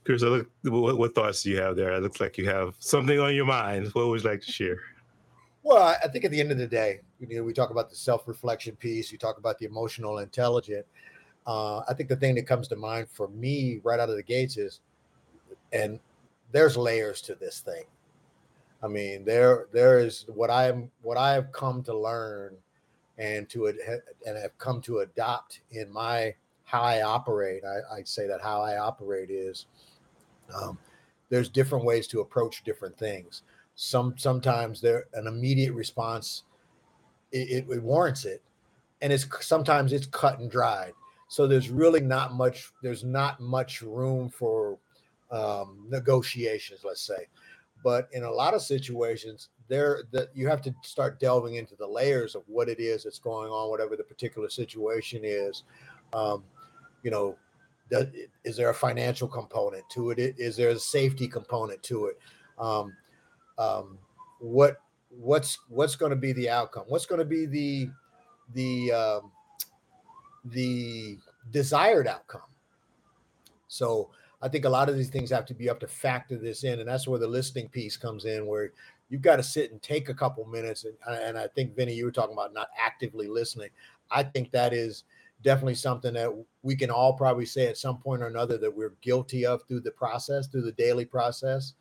[SPEAKER 1] Chris, what, what, thoughts do you have there? It looks like you have something on your mind. What would you like to share?
[SPEAKER 3] Well, I think at the end of the day, you know, we talk about the self-reflection piece. You talk about the emotional intelligent. Uh, I think the thing that comes to mind for me right out of the gates is, and there's layers to this thing. I mean, there there is what I am what I have come to learn and to and have come to adopt in my how I operate. I, I say that how I operate is um, there's different ways to approach different things. Some sometimes there an immediate response it, it, it warrants it, and it's sometimes it's cut and dried. So there's really not much. There's not much room for um, negotiations. Let's say but in a lot of situations, there that you have to start delving into the layers of what it is that's going on, whatever the particular situation is. Um, you know, is there a financial component to it? Is there a safety component to it? Um, um, what what's what's going to be the outcome? What's going to be the the um, the desired outcome? So I think a lot of these things have to be up to factor this in, and that's where the listening piece comes in, where you've got to sit and take a couple minutes. And, and I think Vinny, you were talking about not actively listening. I think that is definitely something that we can all probably say at some point or another that we're guilty of through the process, through the daily process.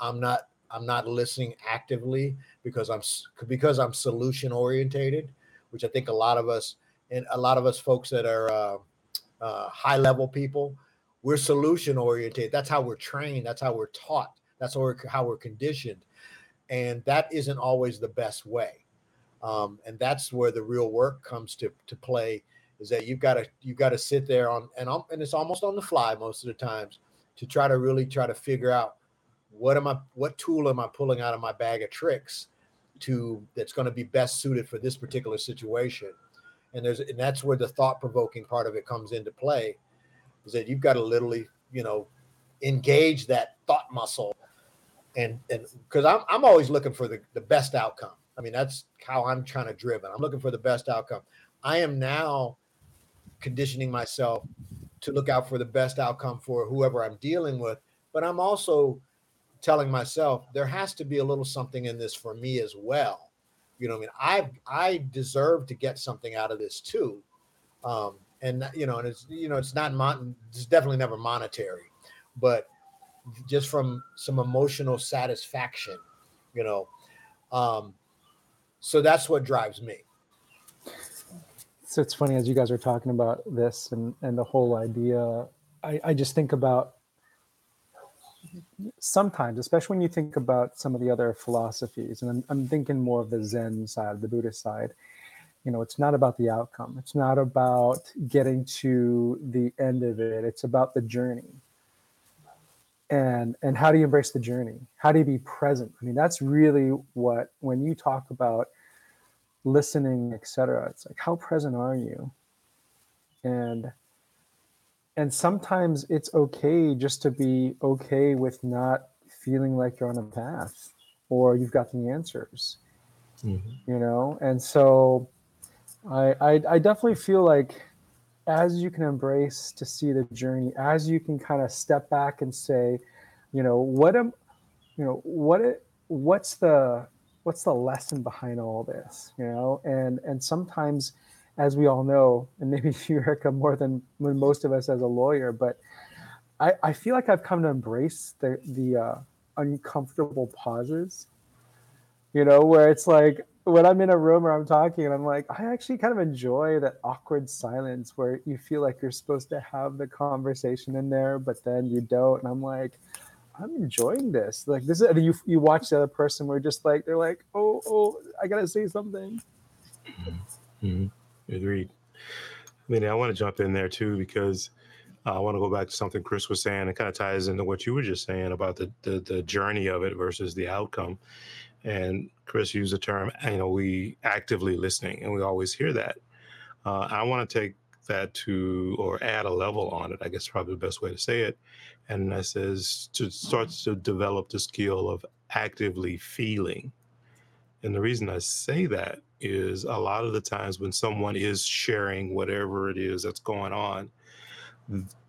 [SPEAKER 3] I'm not I'm not listening actively because I'm because I'm solution orientated, which I think a lot of us and a lot of us folks that are uh, uh, high level people we're solution oriented. That's how we're trained. That's how we're taught. That's how we're, how we're conditioned. And that isn't always the best way. Um, and that's where the real work comes to, to play is that you've got to you've got to sit there on and and it's almost on the fly most of the times to try to really try to figure out what am I what tool am I pulling out of my bag of tricks to that's going to be best suited for this particular situation and there's and that's where the thought provoking part of it comes into play is that you've got to literally, you know, engage that thought muscle and and because I'm I'm always looking for the, the best outcome. I mean, that's how I'm trying to driven. I'm looking for the best outcome. I am now conditioning myself to look out for the best outcome for whoever I'm dealing with, but I'm also telling myself there has to be a little something in this for me as well. You know, I mean, I I deserve to get something out of this too. Um, and you know, and it's you know, it's not mon- it's definitely never monetary, but just from some emotional satisfaction, you know. Um, so that's what drives me.
[SPEAKER 2] So it's funny as you guys are talking about this and and the whole idea. I, I just think about sometimes, especially when you think about some of the other philosophies, and I'm, I'm thinking more of the Zen side, the Buddhist side you know it's not about the outcome it's not about getting to the end of it it's about the journey and and how do you embrace the journey? How do you be present? I mean that's really what when you talk about listening etc it's like how present are you? And and sometimes it's okay just to be okay with not feeling like you're on a path or you've got the answers mm-hmm. you know? And so I, I, I definitely feel like as you can embrace to see the journey, as you can kind of step back and say, you know, what am, you know, what it, what's the what's the lesson behind all this, you know, and and sometimes, as we all know, and maybe [LAUGHS] you, Erica, more than most of us as a lawyer, but I, I feel like I've come to embrace the the uh, uncomfortable pauses, you know, where it's like when I'm in a room or I'm talking and I'm like, I actually kind of enjoy that awkward silence where you feel like you're supposed to have the conversation in there, but then you don't. And I'm like, I'm enjoying this. Like this is you you watch the other person where just like they're like, oh, oh, I gotta say something.
[SPEAKER 1] Mm-hmm. Agreed. I mean, I want to jump in there too because uh, I want to go back to something Chris was saying. It kind of ties into what you were just saying about the, the the journey of it versus the outcome. And Chris used the term, you know, we actively listening, and we always hear that. Uh, I want to take that to or add a level on it. I guess probably the best way to say it, and that says to start to develop the skill of actively feeling. And the reason I say that is a lot of the times when someone is sharing whatever it is that's going on,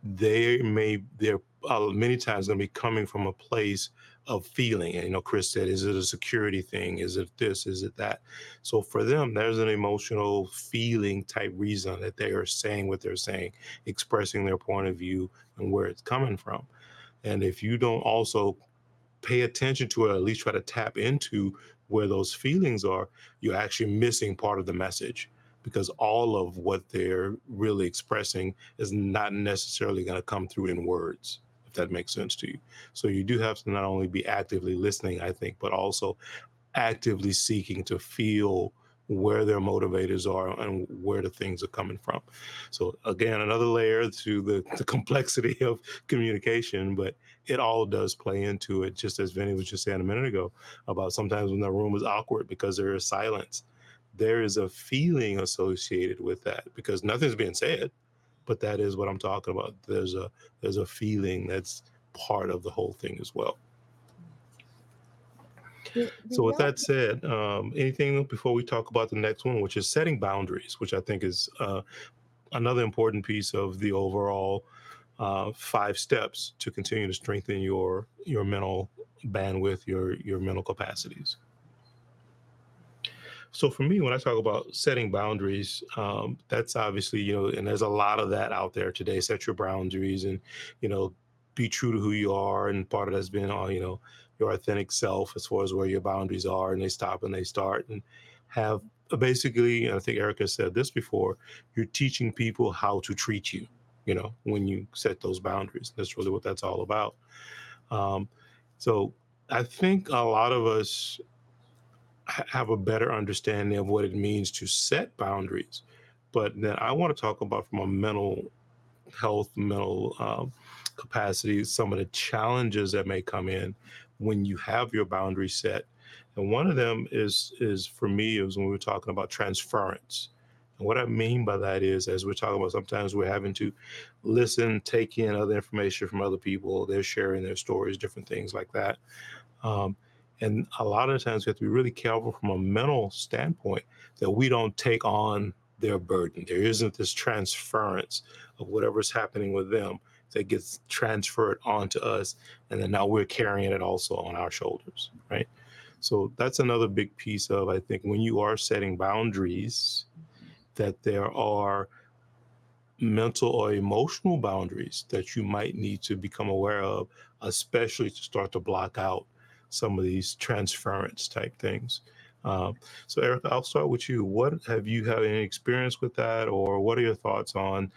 [SPEAKER 1] they may they're uh, many times going to be coming from a place of feeling. And you know, Chris said, is it a security thing? Is it this? Is it that? So for them, there's an emotional feeling type reason that they are saying what they're saying, expressing their point of view and where it's coming from. And if you don't also pay attention to it, at least try to tap into where those feelings are, you're actually missing part of the message because all of what they're really expressing is not necessarily going to come through in words that makes sense to you so you do have to not only be actively listening i think but also actively seeking to feel where their motivators are and where the things are coming from. So again, another layer to the, [LAUGHS] the complexity of communication, but it all does play into it, just as Vinny was just saying a minute ago about sometimes when the room is awkward because there is silence. There is a feeling associated with that because nothing's being said, but that is what I'm talking about. There's a there's a feeling that's part of the whole thing as well. So with that said, um, anything before we talk about the next one, which is setting boundaries, which I think is uh, another important piece of the overall uh, five steps to continue to strengthen your your mental bandwidth, your your mental capacities. So for me, when I talk about setting boundaries, um, that's obviously you know, and there's a lot of that out there today. Set your boundaries, and you know, be true to who you are. And part of that's been, uh, you know, your authentic self as far as where your boundaries are and they stop and they start and have basically And i think erica said this before you're teaching people how to treat you you know when you set those boundaries that's really what that's all about um, so i think a lot of us have a better understanding of what it means to set boundaries but then i want to talk about from a mental health mental um, capacity some of the challenges that may come in when you have your boundary set. And one of them is is for me is when we are talking about transference. And what I mean by that is, as we're talking about, sometimes we're having to listen, take in other information from other people. They're sharing their stories, different things like that. Um, and a lot of times we have to be really careful from a mental standpoint that we don't take on their burden. There isn't this transference of whatever's happening with them that gets transferred onto us and then now we're carrying it also on our shoulders right so that's another big piece of i think when you are setting boundaries that there are mental or emotional boundaries that you might need to become aware of especially to start to block out some of these transference type things um, so erica i'll start with you what have you had any experience with that or what are your thoughts on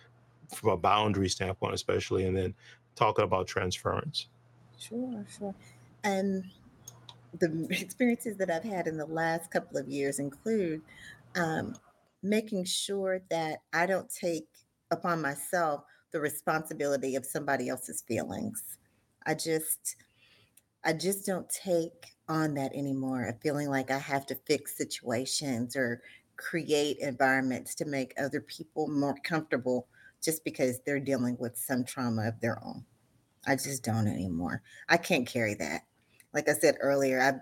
[SPEAKER 1] from a boundary standpoint, especially, and then talking about transference.
[SPEAKER 4] Sure, sure. And the [LAUGHS] experiences that I've had in the last couple of years include um, making sure that I don't take upon myself the responsibility of somebody else's feelings. I just, I just don't take on that anymore. Of feeling like I have to fix situations or create environments to make other people more comfortable just because they're dealing with some trauma of their own. I just don't anymore. I can't carry that. Like I said earlier, I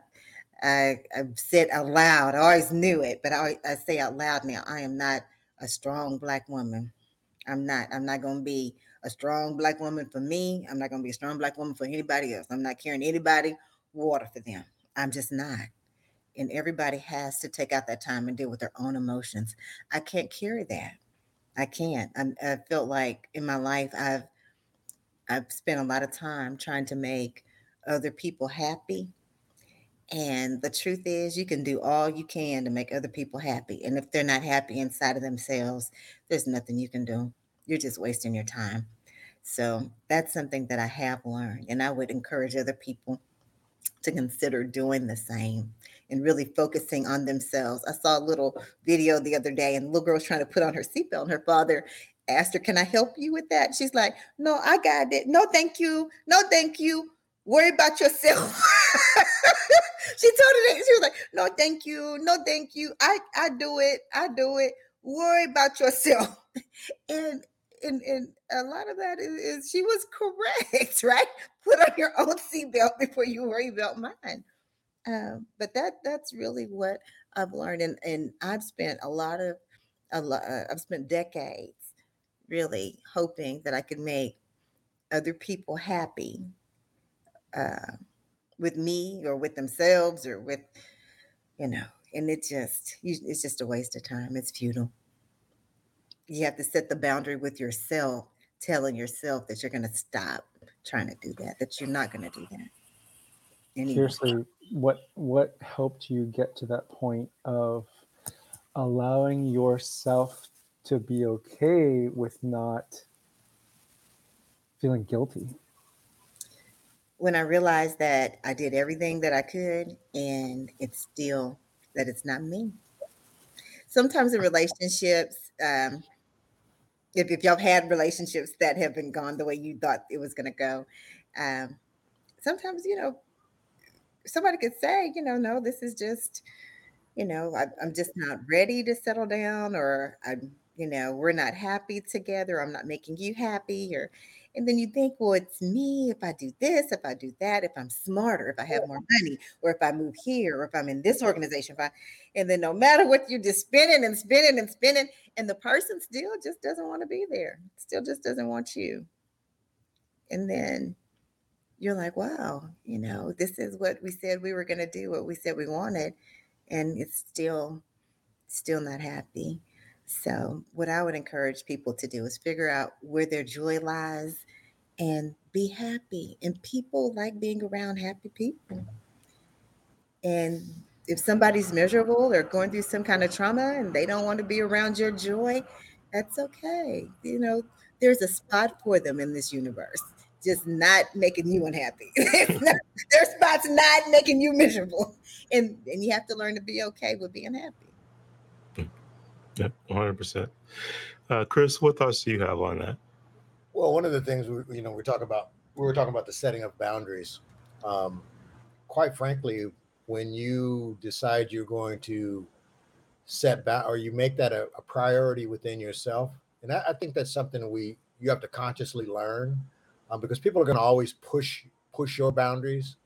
[SPEAKER 4] I I've said out loud. I always knew it, but I, I say out loud now. I am not a strong black woman. I'm not. I'm not going to be a strong black woman for me. I'm not going to be a strong black woman for anybody else. I'm not carrying anybody water for them. I'm just not. And everybody has to take out that time and deal with their own emotions. I can't carry that. I can't. I'm, I felt like in my life I've I've spent a lot of time trying to make other people happy. And the truth is, you can do all you can to make other people happy. And if they're not happy inside of themselves, there's nothing you can do. You're just wasting your time. So that's something that I have learned. And I would encourage other people to consider doing the same and really focusing on themselves. I saw a little video the other day, and little girl was trying to put on her seatbelt, and her father asked her, Can I help you with that? She's like, No, I got it. No, thank you. No, thank you. Worry about yourself. [LAUGHS] she told her. She was like, No, thank you. No, thank you. I, I do it. I do it. Worry about yourself. [LAUGHS] and and, and a lot of that is, is she was correct, [LAUGHS] right? Put on your own seatbelt before you worry about mine. Um, but that that's really what I've learned, and and I've spent a lot of a lot. Uh, I've spent decades really hoping that I could make other people happy uh, with me or with themselves or with, you know, and it just, it's just a waste of time. It's futile. You have to set the boundary with yourself, telling yourself that you're going to stop trying to do that, that you're not going to do that.
[SPEAKER 2] Anyway. Seriously, what what helped you get to that point of allowing yourself to be okay with not feeling guilty?
[SPEAKER 4] When I realized that I did everything that I could and it's still that it's not me. Sometimes in [LAUGHS] relationships, um, if, if y'all had relationships that have been gone the way you thought it was going to go, um, sometimes, you know, somebody could say, you know, no, this is just, you know, I, I'm just not ready to settle down, or I'm, you know, we're not happy together. I'm not making you happy, or, and then you think, well, it's me if I do this, if I do that, if I'm smarter, if I have more money, or if I move here, or if I'm in this organization, I, and then no matter what, you're just spinning and spinning and spinning, and the person still just doesn't want to be there, still just doesn't want you. And then you're like, wow, you know, this is what we said we were going to do, what we said we wanted, and it's still, still not happy. So, what I would encourage people to do is figure out where their joy lies and be happy. And people like being around happy people. And if somebody's miserable or going through some kind of trauma and they don't want to be around your joy, that's okay. You know, there's a spot for them in this universe just not making you unhappy. [LAUGHS] their spots not making you miserable. And and you have to learn to be okay with being happy.
[SPEAKER 1] Yep, 100%. Uh, Chris, what thoughts do you have on that?
[SPEAKER 3] Well, one of the things we, you know, we talk about, we were talking about the setting of boundaries. Um, quite frankly, when you decide you're going to set back or you make that a, a priority within yourself, and I, I think that's something we you have to consciously learn um, because people are going to always push push your boundaries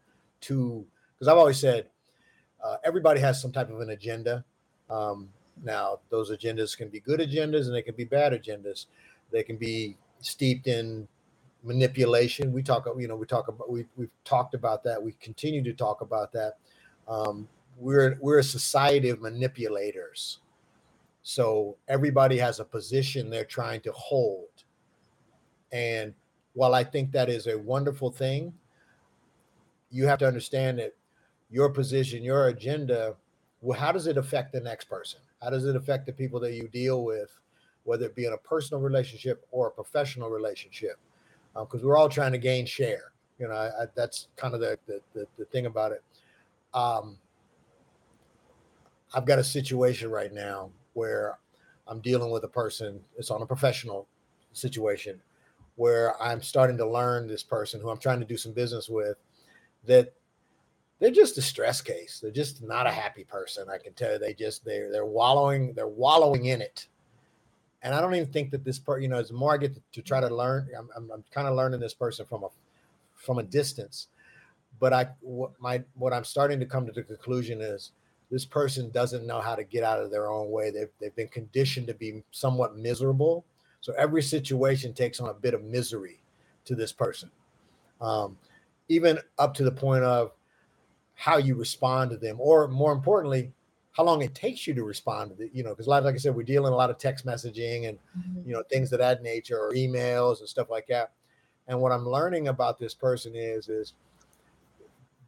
[SPEAKER 3] to because I've always said uh, everybody has some type of an agenda. Um, now those agendas can be good agendas and they can be bad agendas. They can be steeped in manipulation. We talk, you know, we talk about we we've talked about that. We continue to talk about that. Um, we're we're a society of manipulators. So everybody has a position they're trying to hold. And while I think that is a wonderful thing, you have to understand that your position, your agenda, well, how does it affect the next person? How does it affect the people that you deal with, whether it be in a personal relationship or a professional relationship? Because um, we're all trying to gain share. You know, I, I, that's kind of the, the, the, the thing about it. Um, I've got a situation right now where I'm dealing with a person. It's on a professional situation where I'm starting to learn this person who I'm trying to do some business with that they're just a stress case. They're just not a happy person. I can tell you they just they're they're wallowing, they're wallowing in it. And I don't even think that this part, you know, as more I get to, to try to learn, I'm, I'm, I'm kind of learning this person from a from a distance. But I what my what I'm starting to come to the conclusion is this person doesn't know how to get out of their own way. They've they've been conditioned to be somewhat miserable so every situation takes on a bit of misery to this person, um, even up to the point of how you respond to them, or more importantly, how long it takes you to respond to it. You know, because a lot, like I said, we're dealing a lot of text messaging and mm-hmm. you know things of that nature, or emails and stuff like that. And what I'm learning about this person is is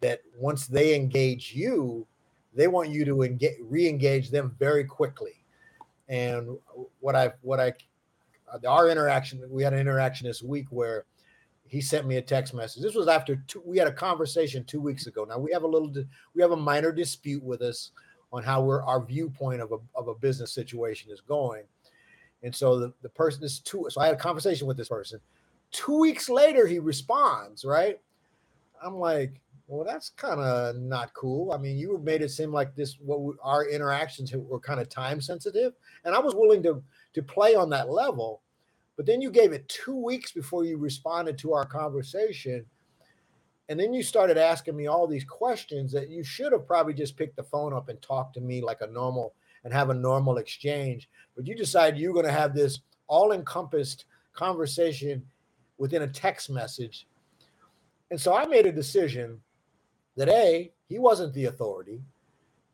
[SPEAKER 3] that once they engage you, they want you to engage, re-engage them very quickly. And what I what I our interaction, we had an interaction this week where he sent me a text message. This was after two, we had a conversation two weeks ago. Now we have a little, we have a minor dispute with us on how we're our viewpoint of a, of a business situation is going. And so the, the person is two. So I had a conversation with this person. Two weeks later, he responds, right? I'm like, well, that's kind of not cool. I mean, you made it seem like this, what we, our interactions were kind of time sensitive. And I was willing to to play on that level. But then you gave it two weeks before you responded to our conversation. And then you started asking me all these questions that you should have probably just picked the phone up and talked to me like a normal and have a normal exchange. But you decided you're going to have this all encompassed conversation within a text message. And so I made a decision that A, he wasn't the authority.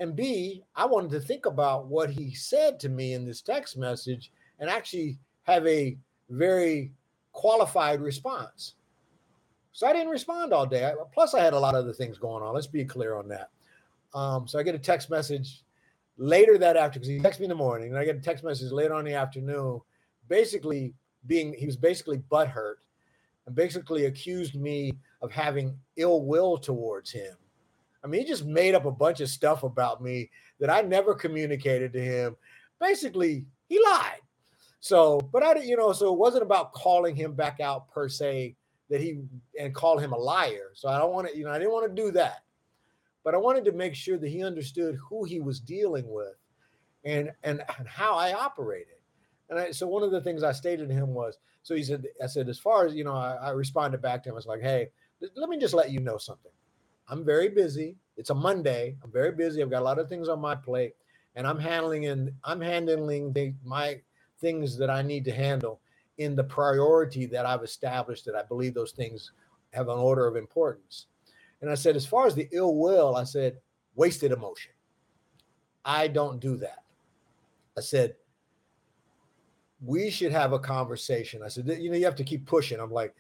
[SPEAKER 3] And B, I wanted to think about what he said to me in this text message and actually have a very qualified response. So I didn't respond all day. Plus, I had a lot of other things going on. Let's be clear on that. Um, so I get a text message later that afternoon because he texted me in the morning, and I get a text message later on in the afternoon, basically being he was basically butthurt and basically accused me of having ill will towards him. I mean, he just made up a bunch of stuff about me that I never communicated to him. Basically, he lied. So, but I, didn't, you know, so it wasn't about calling him back out per se that he and call him a liar. So I don't want to, you know, I didn't want to do that, but I wanted to make sure that he understood who he was dealing with, and and, and how I operated. And I, so one of the things I stated to him was, so he said, I said, as far as you know, I, I responded back to him. I was like, hey, let me just let you know something. I'm very busy. It's a Monday. I'm very busy. I've got a lot of things on my plate, and I'm handling and I'm handling the, my things that I need to handle in the priority that I've established. That I believe those things have an order of importance. And I said, as far as the ill will, I said, wasted emotion. I don't do that. I said, we should have a conversation. I said, you know, you have to keep pushing. I'm like,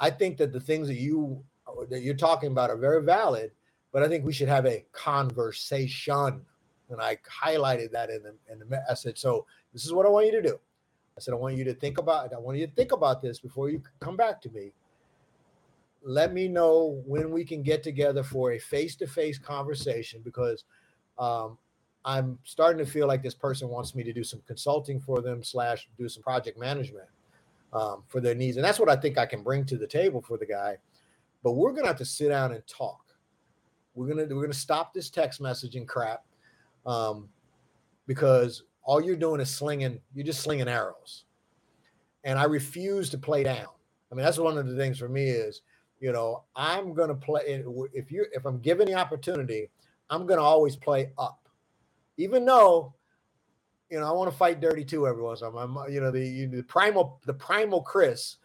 [SPEAKER 3] I think that the things that you that you're talking about are very valid, but I think we should have a conversation. And I highlighted that in the, in the I said, so this is what I want you to do. I said, I want you to think about I want you to think about this before you come back to me. Let me know when we can get together for a face-to-face conversation because um, I'm starting to feel like this person wants me to do some consulting for them slash do some project management um, for their needs. And that's what I think I can bring to the table for the guy. But we're gonna have to sit down and talk. We're gonna we're gonna stop this text messaging crap um, because all you're doing is slinging. You're just slinging arrows, and I refuse to play down. I mean, that's one of the things for me is, you know, I'm gonna play. If you if I'm given the opportunity, I'm gonna always play up, even though you know, I want to fight dirty too every once in a while. You know, the, the primal, the primal Chris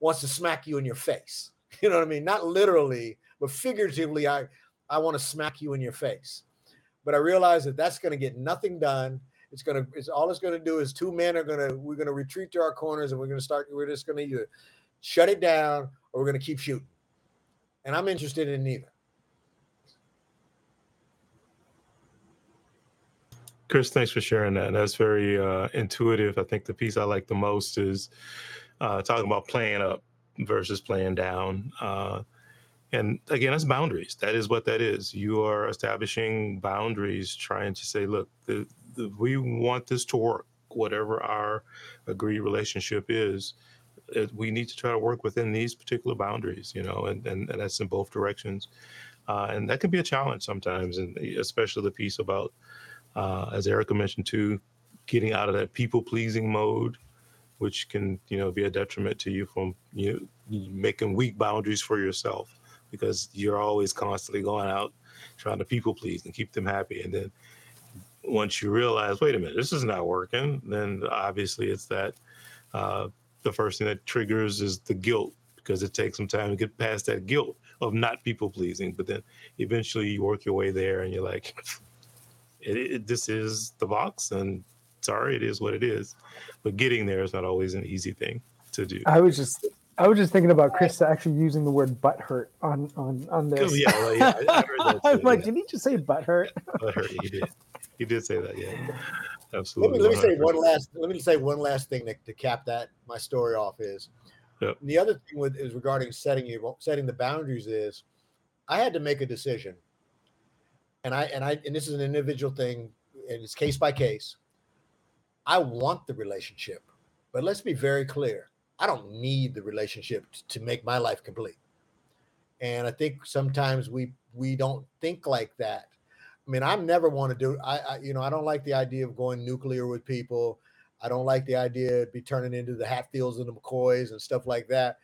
[SPEAKER 3] wants to smack you in your face. [LAUGHS] You know what I mean? Not literally, but figuratively, I, I want to smack you in your face. But I realize that that's going to get nothing done. It's going to, it's all it's going to do is two men are going to, we're going to retreat to our corners and we're going to start, we're just going to either shut it down or we're going to keep shooting. And I'm interested in neither.
[SPEAKER 1] Chris, thanks for sharing that. That's very uh, intuitive. I think the piece I like the most is uh, talking about playing up versus playing down. Uh, and again, that's boundaries. That is what that is. You are establishing boundaries, trying to say, look, the, the, we want this to work, whatever our agreed relationship is. It, we need to try to work within these particular boundaries, you know, and, and, and that's in both directions. Uh, and that can be a challenge sometimes, and especially the piece about uh, as Erica mentioned too, getting out of that people pleasing mode, which can you know be a detriment to you from you know, making weak boundaries for yourself because you're always constantly going out trying to people please and keep them happy, and then once you realize, wait a minute, this is not working, then obviously it's that uh, the first thing that triggers is the guilt because it takes some time to get past that guilt of not people pleasing. But then eventually you work your way there and you're like, [LAUGHS] it, it, this is the box, and sorry, it is what it is. But getting there is not always an easy thing to do.
[SPEAKER 2] I was just I was just thinking about Chris actually using the word butt hurt on on on this.
[SPEAKER 1] Oh, yeah, well, yeah I,
[SPEAKER 2] I am [LAUGHS] like, yeah. did he just say butt hurt? [LAUGHS]
[SPEAKER 1] butt hurt. He did. He did say that. Yeah, absolutely.
[SPEAKER 3] Let me, let me say one last. Let me say one last thing to, to cap that my story off is. Yep. The other thing with is regarding setting you setting the boundaries is, I had to make a decision and I and I and this is an individual thing, and it's case by case. I want the relationship, but let's be very clear. I don't need the relationship to make my life complete. And I think sometimes we we don't think like that. I mean, I never want to do. I, I you know I don't like the idea of going nuclear with people. I don't like the idea of be turning into the Hatfields and the McCoys and stuff like that.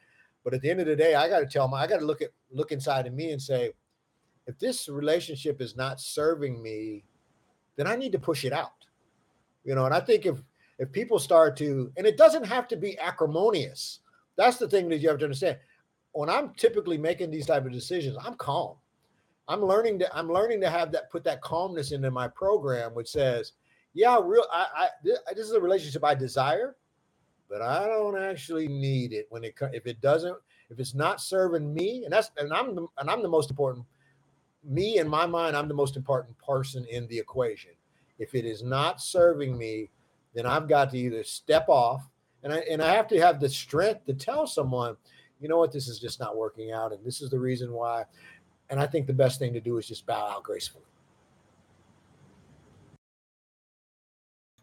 [SPEAKER 3] But at the end of the day, I got to tell them. I got to look at look inside of me and say, if this relationship is not serving me, then I need to push it out. You know, and I think if if people start to, and it doesn't have to be acrimonious, that's the thing that you have to understand. When I'm typically making these type of decisions, I'm calm. I'm learning to I'm learning to have that put that calmness into my program, which says, yeah, real I, I this is a relationship I desire, but I don't actually need it when it if it doesn't if it's not serving me, and that's and I'm the, and I'm the most important me in my mind, I'm the most important person in the equation. If it is not serving me, then I've got to either step off and I and I have to have the strength to tell someone, you know what, this is just not working out, and this is the reason why. And I think the best thing to do is just bow out gracefully.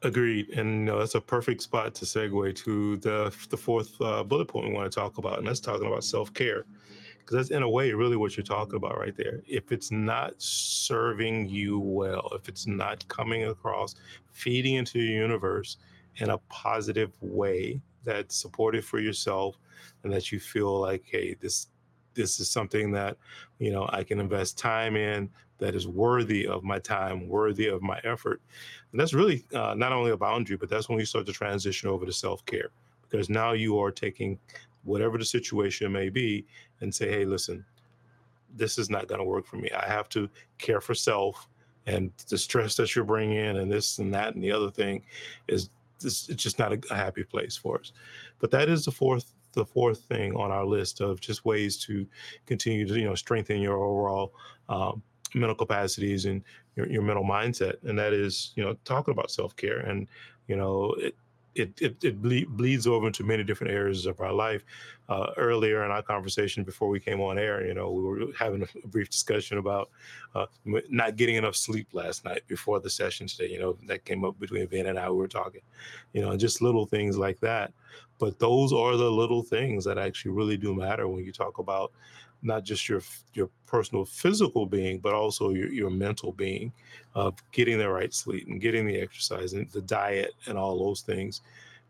[SPEAKER 1] Agreed, and you know, that's a perfect spot to segue to the the fourth uh, bullet point we want to talk about, and that's talking about self care, because that's in a way really what you're talking about right there. If it's not serving you well, if it's not coming across, feeding into your universe in a positive way that's supportive for yourself, and that you feel like, hey, this this is something that you know I can invest time in that is worthy of my time, worthy of my effort and that's really uh, not only a boundary, but that's when you start to transition over to self care because now you are taking whatever the situation may be and say, hey, listen, this is not going to work for me. I have to care for self. And the stress that you're bringing in and this and that and the other thing is this, it's just not a, a happy place for us. But that is the fourth the fourth thing on our list of just ways to continue to you know strengthen your overall um, mental capacities and your, your mental mindset and that is you know talking about self-care and you know it it, it, it ble- bleeds over into many different areas of our life. Uh, earlier in our conversation before we came on air, you know, we were having a brief discussion about uh, not getting enough sleep last night before the session today. You know, that came up between Ben and I. We were talking, you know, just little things like that. But those are the little things that actually really do matter when you talk about not just your your personal physical being, but also your, your mental being of getting the right sleep and getting the exercise and the diet and all those things.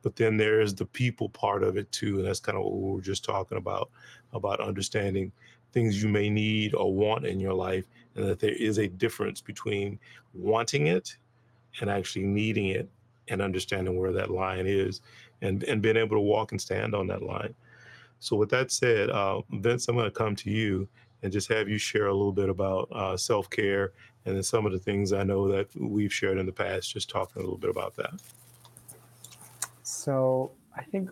[SPEAKER 1] But then there's the people part of it too. And that's kind of what we were just talking about, about understanding things you may need or want in your life, and that there is a difference between wanting it and actually needing it and understanding where that line is and, and being able to walk and stand on that line. So, with that said, uh, Vince, I'm going to come to you and just have you share a little bit about uh, self care and then some of the things I know that we've shared in the past, just talking a little bit about that.
[SPEAKER 2] So, I think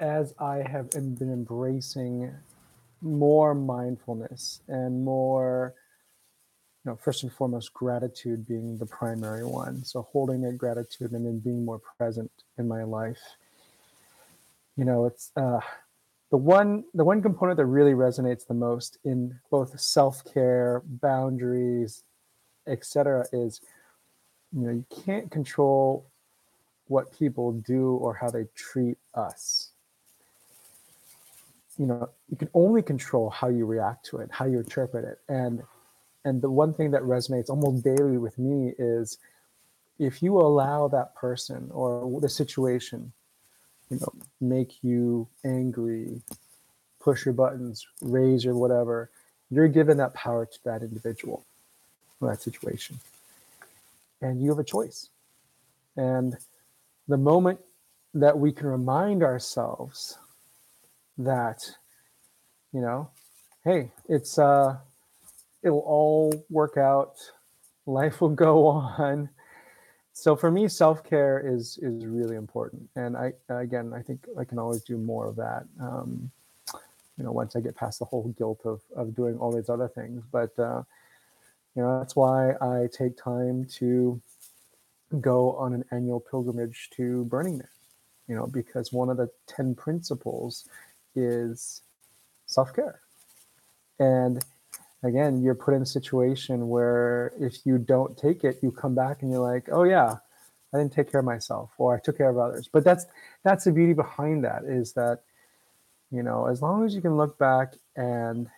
[SPEAKER 2] as I have been embracing more mindfulness and more, you know, first and foremost, gratitude being the primary one. So, holding that gratitude and then being more present in my life. You know, it's, uh, the one the one component that really resonates the most in both self-care boundaries etc is you know you can't control what people do or how they treat us. You know you can only control how you react to it how you interpret it. And and the one thing that resonates almost daily with me is if you allow that person or the situation you know, make you angry, push your buttons, raise or whatever, you're given that power to that individual or that situation. And you have a choice. And the moment that we can remind ourselves that, you know, hey, it's uh it'll all work out, life will go [LAUGHS] on so for me self-care is is really important. And i again i think i can always do more of that um, you know once i get past the whole guilt of of doing all these other things. But uh, you know that's why i take time to go on an annual pilgrimage to Burning Man you know because one of the 10 principles is self-care. And again, you're put in a situation where if you don't take it, you come back and you're like, oh yeah, I didn't take care of myself or I took care of others. But that's that's the beauty behind that is that, you know, as long as you can look back and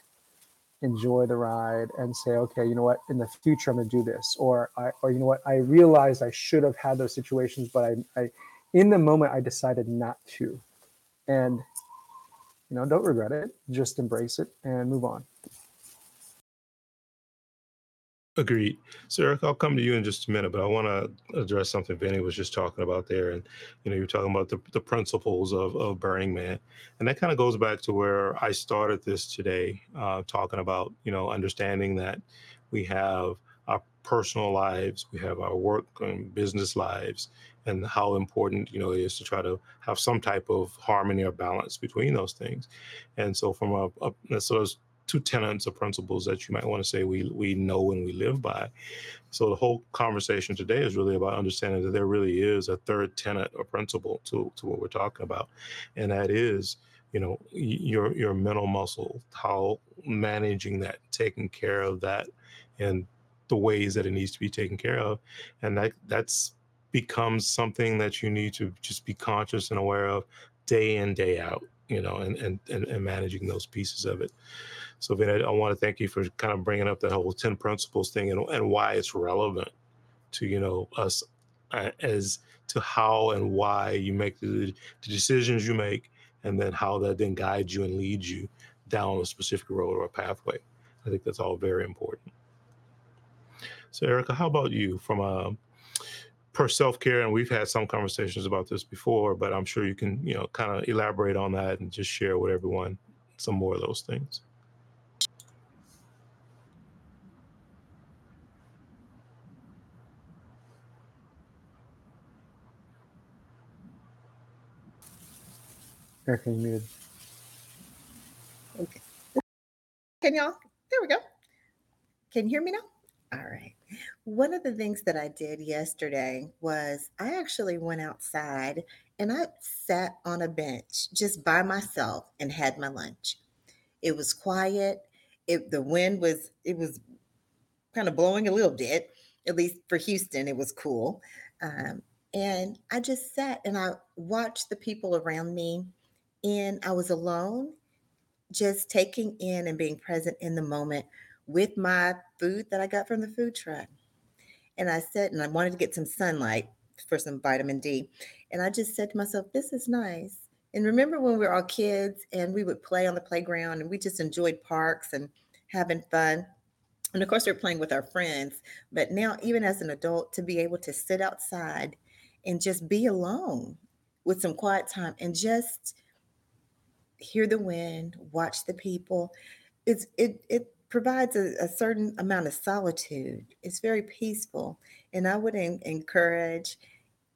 [SPEAKER 2] enjoy the ride and say, okay, you know what, in the future I'm gonna do this, or I or you know what, I realized I should have had those situations, but I, I in the moment I decided not to. And you know, don't regret it, just embrace it and move on.
[SPEAKER 1] Agreed. So Eric, I'll come to you in just a minute, but I want to address something Vinny was just talking about there. And, you know, you're talking about the, the principles of, of Burning Man. And that kind of goes back to where I started this today, uh, talking about, you know, understanding that we have our personal lives, we have our work and business lives, and how important, you know, it is to try to have some type of harmony or balance between those things. And so from a, a so two tenets or principles that you might want to say we we know and we live by. So the whole conversation today is really about understanding that there really is a third tenet or principle to to what we're talking about, and that is you know your your mental muscle, how managing that, taking care of that, and the ways that it needs to be taken care of, and that that's becomes something that you need to just be conscious and aware of day in day out you know and and and, and managing those pieces of it so, Vin, I, I want to thank you for kind of bringing up that whole 10 principles thing and, and why it's relevant to, you know, us uh, as to how and why you make the, the decisions you make and then how that then guides you and leads you down a specific road or a pathway. I think that's all very important. So, Erica, how about you from a per self care? And we've had some conversations about this before, but I'm sure you can, you know, kind of elaborate on that and just share with everyone some more of those things.
[SPEAKER 2] You muted.
[SPEAKER 4] Okay. Can y'all? There we go. Can you hear me now? All right. One of the things that I did yesterday was I actually went outside and I sat on a bench just by myself and had my lunch. It was quiet. It the wind was it was kind of blowing a little bit. At least for Houston, it was cool. Um, and I just sat and I watched the people around me and I was alone, just taking in and being present in the moment with my food that I got from the food truck. And I said, and I wanted to get some sunlight for some vitamin D. And I just said to myself, this is nice. And remember when we were all kids and we would play on the playground and we just enjoyed parks and having fun. And of course, we we're playing with our friends. But now, even as an adult, to be able to sit outside and just be alone with some quiet time and just hear the wind, watch the people. It's it it provides a, a certain amount of solitude. It's very peaceful, and I would en- encourage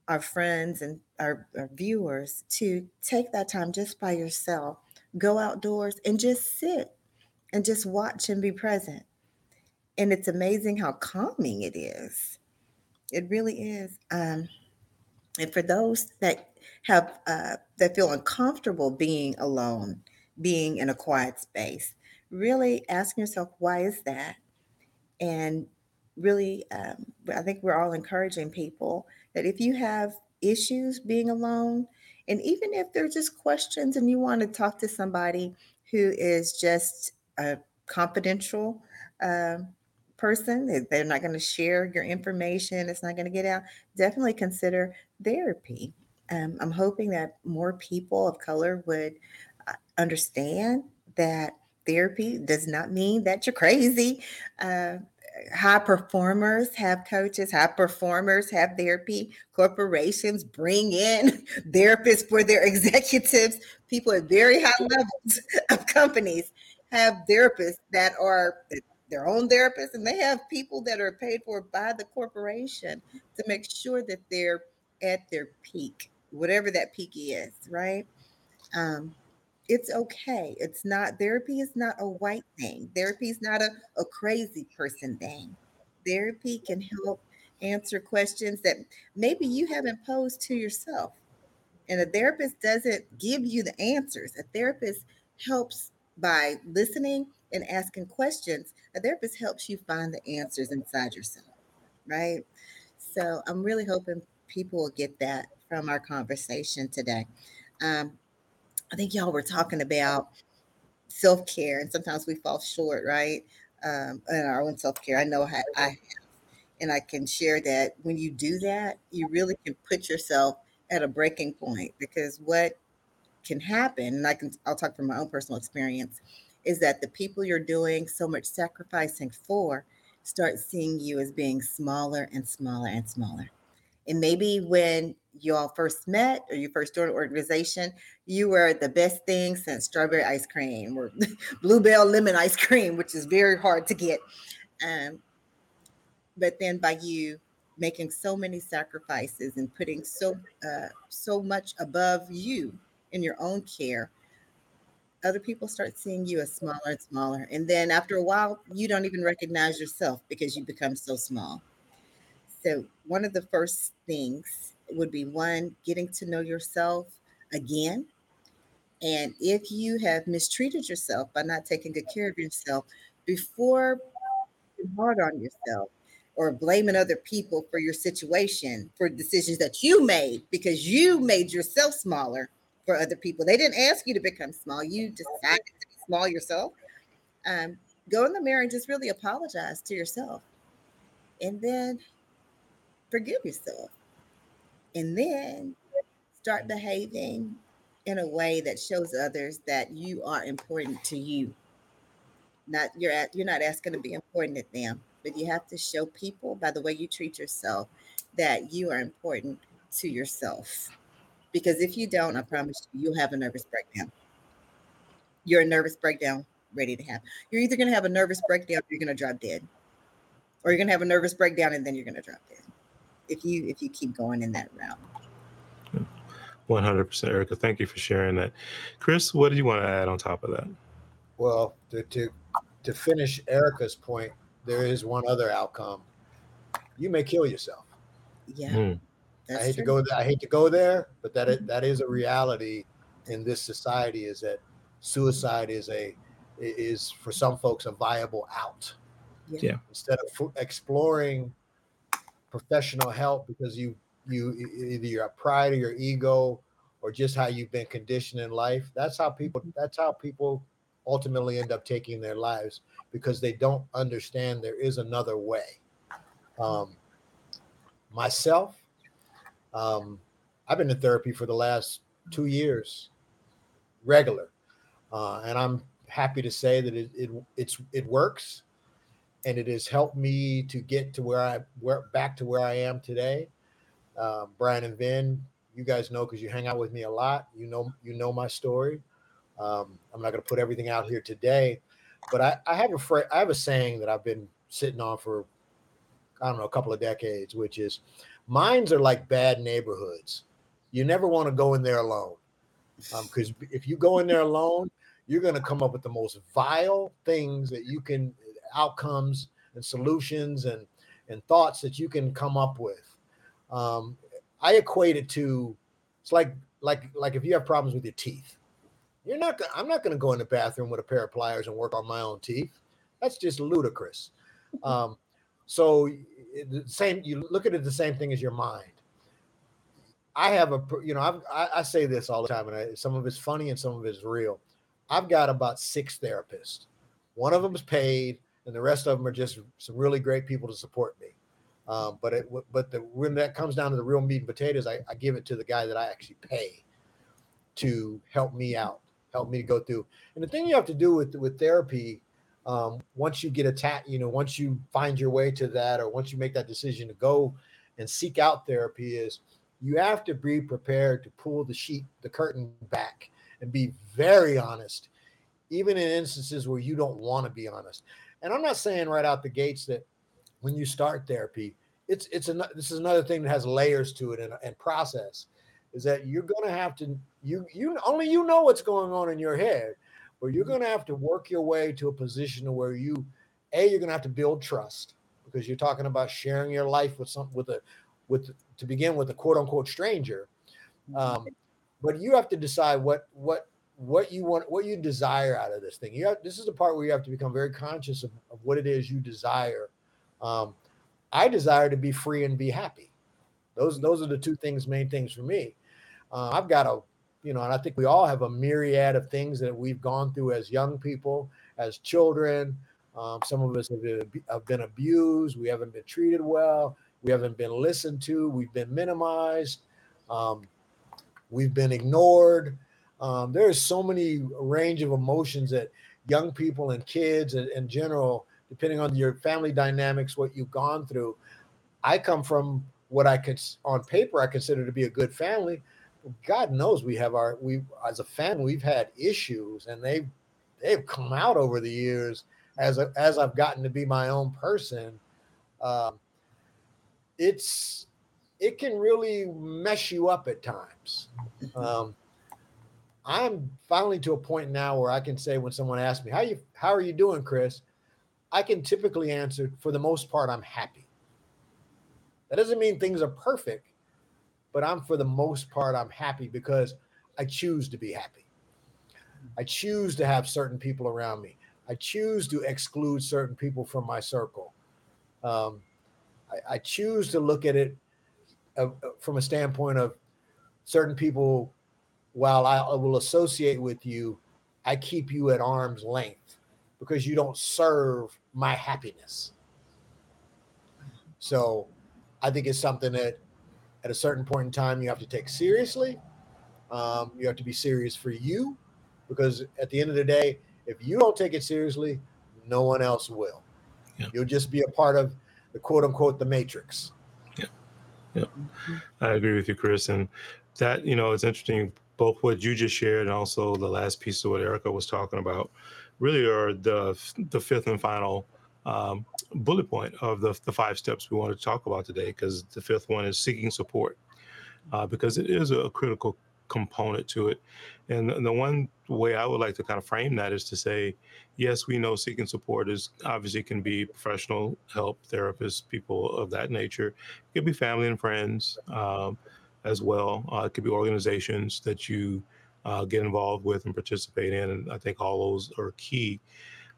[SPEAKER 4] our friends and our, our viewers to take that time just by yourself. Go outdoors and just sit and just watch and be present. And it's amazing how calming it is. It really is. Um, and for those that have uh, that feel uncomfortable being alone, being in a quiet space. Really asking yourself, why is that? And really, um, I think we're all encouraging people that if you have issues being alone, and even if they're just questions and you want to talk to somebody who is just a confidential uh, person, they're not going to share your information, it's not going to get out, definitely consider therapy. Um, I'm hoping that more people of color would uh, understand that therapy does not mean that you're crazy. Uh, high performers have coaches, high performers have therapy. Corporations bring in [LAUGHS] therapists for their [LAUGHS] executives. People at very high levels of companies have therapists that are their own therapists, and they have people that are paid for by the corporation to make sure that they're at their peak whatever that peak is, right? Um, it's okay. It's not therapy is not a white thing. Therapy is not a, a crazy person thing. Therapy can help answer questions that maybe you haven't posed to yourself. And a therapist doesn't give you the answers. A therapist helps by listening and asking questions. A therapist helps you find the answers inside yourself, right? So I'm really hoping people will get that from our conversation today. Um, I think y'all were talking about self care, and sometimes we fall short, right? Um, in our own self care. I know I, I have, and I can share that when you do that, you really can put yourself at a breaking point because what can happen, and I can I'll talk from my own personal experience, is that the people you're doing so much sacrificing for start seeing you as being smaller and smaller and smaller. And maybe when you all first met or you first joined an organization, you were the best thing since strawberry ice cream or [LAUGHS] Blue Bell lemon ice cream, which is very hard to get. Um, but then by you making so many sacrifices and putting so uh, so much above you in your own care, other people start seeing you as smaller and smaller. And then after a while, you don't even recognize yourself because you become so small. So, one of the first things would be one, getting to know yourself again. And if you have mistreated yourself by not taking good care of yourself before being hard on yourself or blaming other people for your situation, for decisions that you made because you made yourself smaller for other people. They didn't ask you to become small, you decided to be small yourself. Um, go in the mirror and just really apologize to yourself. And then forgive yourself and then start behaving in a way that shows others that you are important to you not you're at you're not asking to be important to them but you have to show people by the way you treat yourself that you are important to yourself because if you don't i promise you you'll have a nervous breakdown you're a nervous breakdown ready to have you're either going to have a nervous breakdown or you're going to drop dead or you're going to have a nervous breakdown and then you're going to drop dead if you if you keep going in that route.
[SPEAKER 1] 100% Erica. Thank you for sharing that. Chris, what do you want to add on top of that?
[SPEAKER 3] Well, to, to, to finish Erica's point, there is one other outcome. You may kill yourself.
[SPEAKER 4] Yeah. Mm.
[SPEAKER 3] I hate true. to go there. I hate to go there, but that is, that is a reality in this society is that suicide is a is for some folks a viable out.
[SPEAKER 1] Yeah. yeah.
[SPEAKER 3] Instead of exploring professional help because you you either your pride or your ego or just how you've been conditioned in life that's how people that's how people ultimately end up taking their lives because they don't understand there is another way um, myself um, i've been in therapy for the last two years regular uh, and i'm happy to say that it, it it's it works and it has helped me to get to where I where back to where I am today. Uh, Brian and Vin, you guys know because you hang out with me a lot. You know you know my story. Um, I'm not going to put everything out here today, but I, I have a fra- I have a saying that I've been sitting on for I don't know a couple of decades, which is minds are like bad neighborhoods. You never want to go in there alone because um, if you go in there [LAUGHS] alone, you're going to come up with the most vile things that you can outcomes and solutions and and thoughts that you can come up with. Um, I equate it to it's like like like if you have problems with your teeth, you're not. I'm not going to go in the bathroom with a pair of pliers and work on my own teeth. That's just ludicrous. [LAUGHS] Um, so the same. You look at it the same thing as your mind. I have a you know I've, I, I say this all the time, and I, some of it's funny and some of it's real. I've got about six therapists. One of them is paid and the rest of them are just some really great people to support me. Um, but it, but the, when that comes down to the real meat and potatoes, I, I, give it to the guy that I actually pay to help me out, help me to go through. And the thing you have to do with with therapy, um, once you get attacked, you know, once you find your way to that, or once you make that decision to go and seek out therapy, is you have to be prepared to pull the sheet, the curtain back, and be very honest, even in instances where you don't want to be honest. And I'm not saying right out the gates that when you start therapy, it's it's a this is another thing that has layers to it and, and process is that you're to have to you you only you know what's going on in your head, but you're going to have to work your way to a position where you a you're going to have to build trust because you're talking about sharing your life with some with a with to begin with a quote unquote stranger. Mm-hmm. Um, but you have to decide what what what you want, what you desire out of this thing. You have, this is the part where you have to become very conscious of, of what it is you desire. Um, I desire to be free and be happy. Those those are the two things, main things for me. Uh, I've got a, you know, and I think we all have a myriad of things that we've gone through as young people, as children. Um, some of us have been, have been abused. We haven't been treated well. We haven't been listened to. We've been minimized. Um, we've been ignored. Um, there is so many range of emotions that young people and kids in, in general depending on your family dynamics, what you've gone through. I come from what I could on paper I consider to be a good family. God knows we have our we as a fan we've had issues and they've they've come out over the years as a, as I've gotten to be my own person. Um, it's it can really mess you up at times. Um, I'm finally to a point now where I can say when someone asks me, "How you how are you doing, Chris?" I can typically answer for the most part I'm happy. That doesn't mean things are perfect, but I'm for the most part I'm happy because I choose to be happy. I choose to have certain people around me. I choose to exclude certain people from my circle. Um, I, I, choose to look at it uh, uh from a standpoint of certain people while I will associate with you, I keep you at arm's length because you don't serve my happiness. So I think it's something that at a certain point in time you have to take seriously. Um, you have to be serious for you because at the end of the day, if you don't take it seriously, no one else will. Yeah. You'll just be a part of the quote unquote the matrix.
[SPEAKER 1] Yeah. Yeah. I agree with you, Chris. And that, you know, it's interesting both what you just shared and also the last piece of what Erica was talking about really are the the fifth and final um, bullet point of the, the five steps we want to talk about today because the fifth one is seeking support uh, because it is a critical component to it and the one way i would like to kind of frame that is to say yes we know seeking support is obviously can be professional help therapists people of that nature it could be family and friends um, as well. Uh, it could be organizations that you uh, get involved with and participate in. And I think all those are key.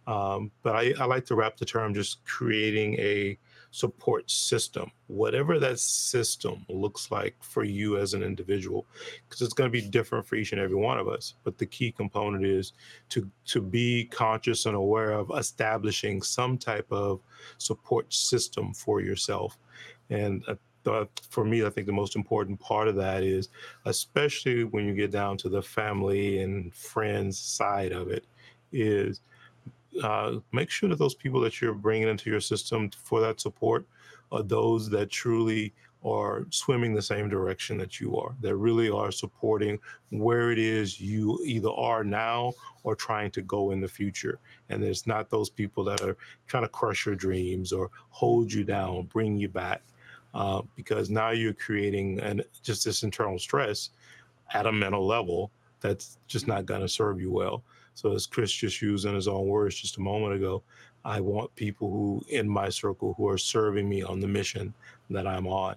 [SPEAKER 1] Um, but I, I, like to wrap the term just creating a support system, whatever that system looks like for you as an individual, because it's going to be different for each and every one of us. But the key component is to to be conscious and aware of establishing some type of support system for yourself. And uh, for me, I think the most important part of that is, especially when you get down to the family and friends side of it, is uh, make sure that those people that you're bringing into your system for that support are those that truly are swimming the same direction that you are, that really are supporting where it is you either are now or trying to go in the future. And it's not those people that are trying to crush your dreams or hold you down, bring you back uh, because now you're creating an just this internal stress at a mental level that's just not going to serve you well. So as Chris just used in his own words just a moment ago, I want people who in my circle who are serving me on the mission that I'm on.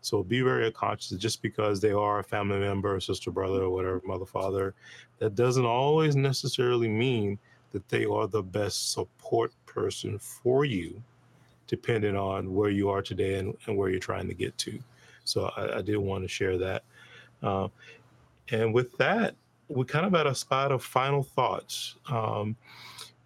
[SPEAKER 1] So be very conscious just because they are a family member, sister, brother, or whatever, mother, father, that doesn't always necessarily mean that they are the best support person for you depending on where you are today and, and where you're trying to get to. So I, I did want to share that. Uh, and with that, we're kind of at a spot of final thoughts. Um,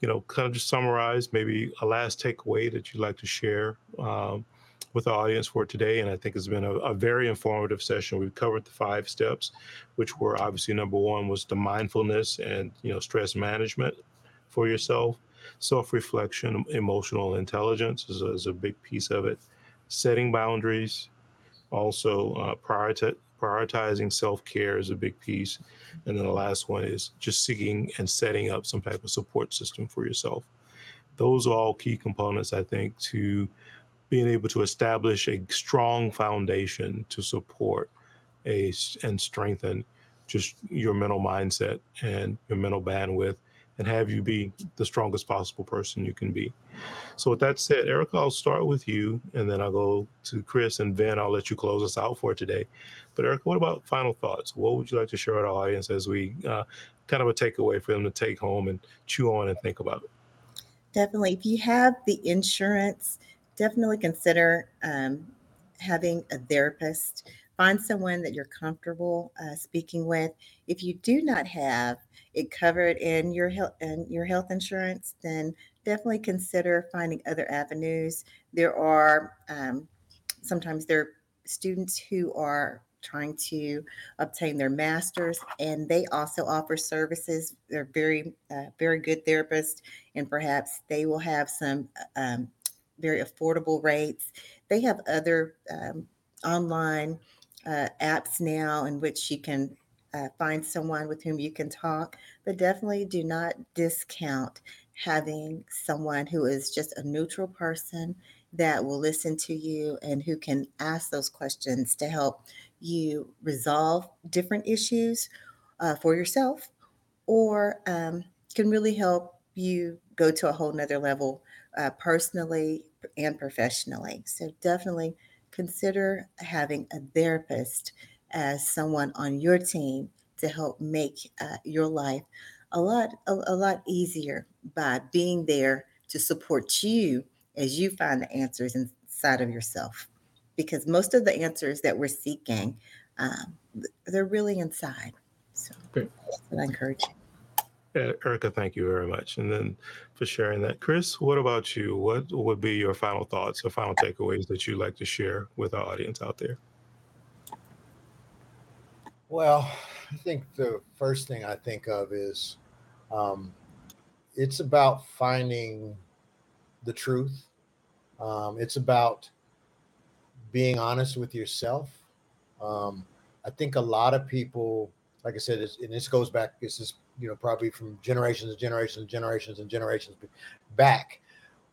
[SPEAKER 1] you know, kind of just summarize maybe a last takeaway that you'd like to share um, with the audience for today. And I think it's been a, a, very informative session. We've covered the five steps, which were obviously number one was the mindfulness and you know stress management for yourself self reflection, emotional intelligence is a, is a, big piece of it. Setting boundaries, also uh, prioritizing self care is a big piece. And then the last one is just seeking and setting up some type of support system for yourself. Those are all key components, I think, to being able to establish a strong foundation to support a and strengthen just your mental mindset and your mental bandwidth and have you be the strongest possible person you can be. So, with that said, Erica, I'll start with you and then I'll go to Chris and then I'll let you close us out for today. But, Erica, what about final thoughts? What would you like to share with our audience as we uh, kind of a takeaway for them to take home and chew on and think about?
[SPEAKER 4] Definitely. If you have the insurance, definitely consider um, having a therapist. Find someone that you're comfortable uh, speaking with. If you do not have it covered in your health and your health insurance, then definitely consider finding other avenues. There are um, sometimes there are students who are trying to obtain their master's, and they also offer services. They're very, uh, very good therapists, and perhaps they will have some um, very affordable rates. They have other um, online uh, apps now in which you can uh, find someone with whom you can talk, but definitely do not discount having someone who is just a neutral person that will listen to you and who can ask those questions to help you resolve different issues uh, for yourself or um, can really help you go to a whole nother level uh, personally and professionally. So definitely consider having a therapist as someone on your team to help make uh, your life a lot a, a lot easier by being there to support you as you find the answers inside of yourself because most of the answers that we're seeking um, they're really inside so
[SPEAKER 1] Great.
[SPEAKER 4] i encourage you
[SPEAKER 1] Erica, thank you very much. And then for sharing that. Chris, what about you? What would be your final thoughts or final takeaways that you'd like to share with our audience out there?
[SPEAKER 3] Well, I think the first thing I think of is um, it's about finding the truth. Um, it's about being honest with yourself. Um, I think a lot of people, like I said, and this goes back, this is you know probably from generations and generations and generations and generations back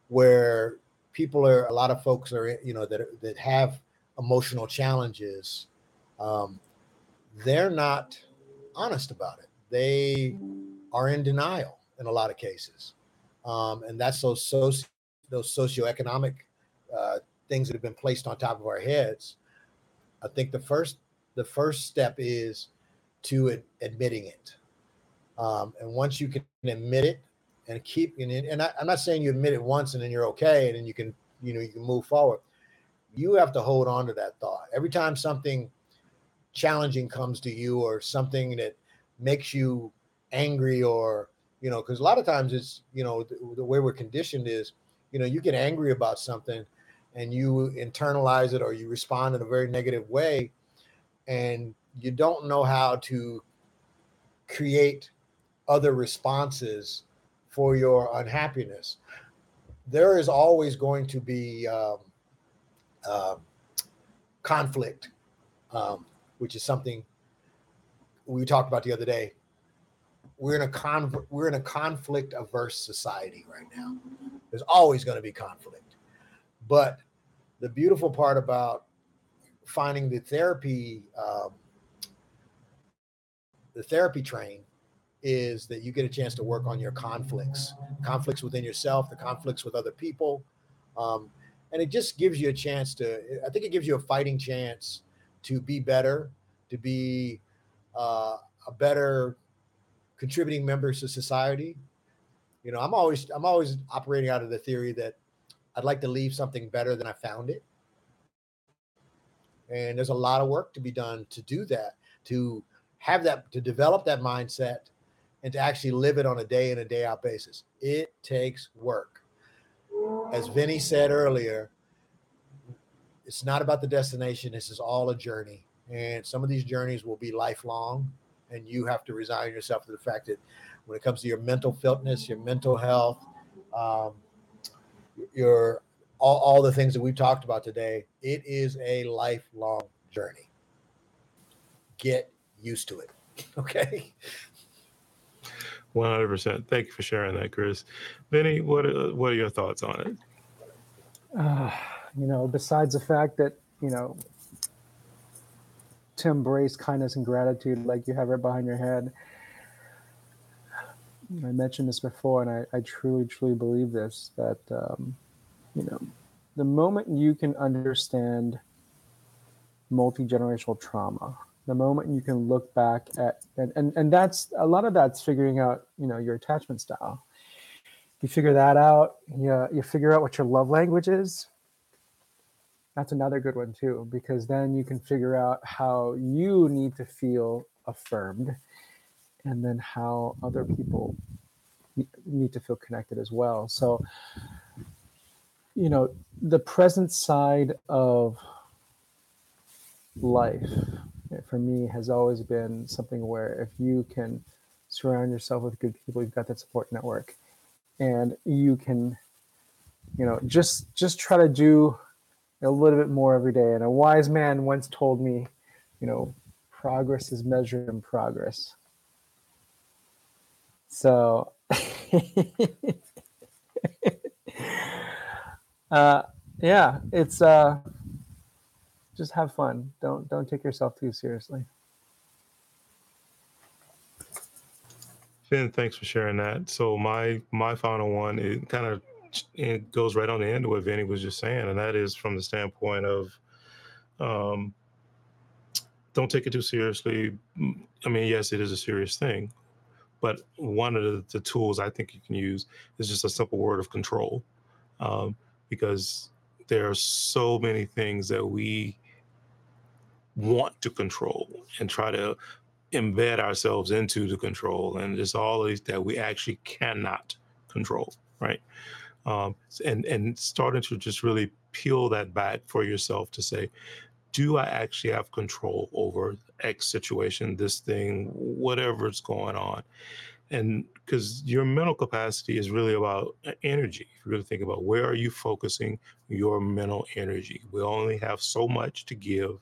[SPEAKER 3] where people are a lot of folks are you know that that have emotional challenges um, they're not honest about it. They are in denial in a lot of cases. Um, and that's those soci- those socioeconomic uh, things that have been placed on top of our heads. I think the first the first step is to ad- admitting it. Um, and once you can admit it and keep and, and I, I'm not saying you admit it once and then you're okay and then you can you know you can move forward. You have to hold on to that thought. Every time something challenging comes to you or something that makes you angry or you know because a lot of times it's you know the, the way we're conditioned is you know you get angry about something and you internalize it or you respond in a very negative way and you don't know how to create other responses for your unhappiness. There is always going to be um, uh, conflict, um, which is something we talked about the other day. We're in a con we're in a conflict averse society right now. There's always going to be conflict, but the beautiful part about finding the therapy um, the therapy train is that you get a chance to work on your conflicts, conflicts within yourself, the conflicts with other people. Um, and it just gives you a chance to, I think it gives you a fighting chance to be better, to be uh, a better contributing member to society. You know, I'm always, I'm always operating out of the theory that I'd like to leave something better than I found it. And there's a lot of work to be done to do that, to have that, to develop that mindset and to actually live it on a day in and day out basis. It takes work. As Vinny said earlier, it's not about the destination. This is all a journey. And some of these journeys will be lifelong. And you have to resign yourself to the fact that when it comes to your mental fitness, your mental health, um, your all, all the things that we've talked about today, it is a lifelong journey. Get used to it. [LAUGHS] Okay.
[SPEAKER 1] 100%. Thank you for sharing that, Chris. Vinny, what are, what are your thoughts on it?
[SPEAKER 2] Uh, you know, besides the fact that, you know, to embrace kindness and gratitude like you have right behind your head. I mentioned this before, and I, I truly, truly believe this that, um, you know, the moment you can understand multi generational trauma, the moment you can look back at and, and and that's a lot of that's figuring out you know your attachment style you figure that out you, you figure out what your love language is that's another good one too because then you can figure out how you need to feel affirmed and then how other people need to feel connected as well. So you know the present side of life eh, for me has always been something where if you can surround yourself with good people, you've got that support network, and you can, you know, just just try to do a little bit more every day. And a wise man once told me, you know, progress is measured in progress. So, [LAUGHS] uh, yeah, it's uh, just have fun. Don't don't take yourself too seriously.
[SPEAKER 1] Vin, thanks for sharing that. So my my final one, it kind of it goes right on the end of what Vinny was just saying, and that is from the standpoint of um, don't take it too seriously. I mean, yes, it is a serious thing, but one of the, the tools I think you can use is just a simple word of control, um, because there are so many things that we want to control and try to embed ourselves into the control and it's all that we actually cannot control right um, and and starting to just really peel that back for yourself to say do i actually have control over x situation this thing whatever's going on and because your mental capacity is really about energy if you really think about where are you focusing your mental energy we only have so much to give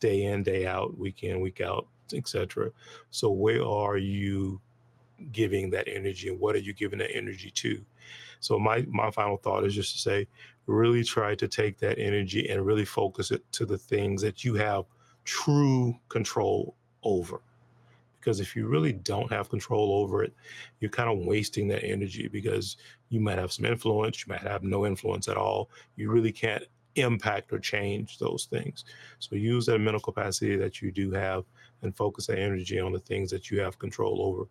[SPEAKER 1] day in day out week in week out etc. So where are you giving that energy and what are you giving that energy to? So my my final thought is just to say, really try to take that energy and really focus it to the things that you have true control over. Because if you really don't have control over it, you're kind of wasting that energy because you might have some influence, you might have no influence at all. You really can't impact or change those things. So use that mental capacity that you do have and focus that energy on the things that you have control over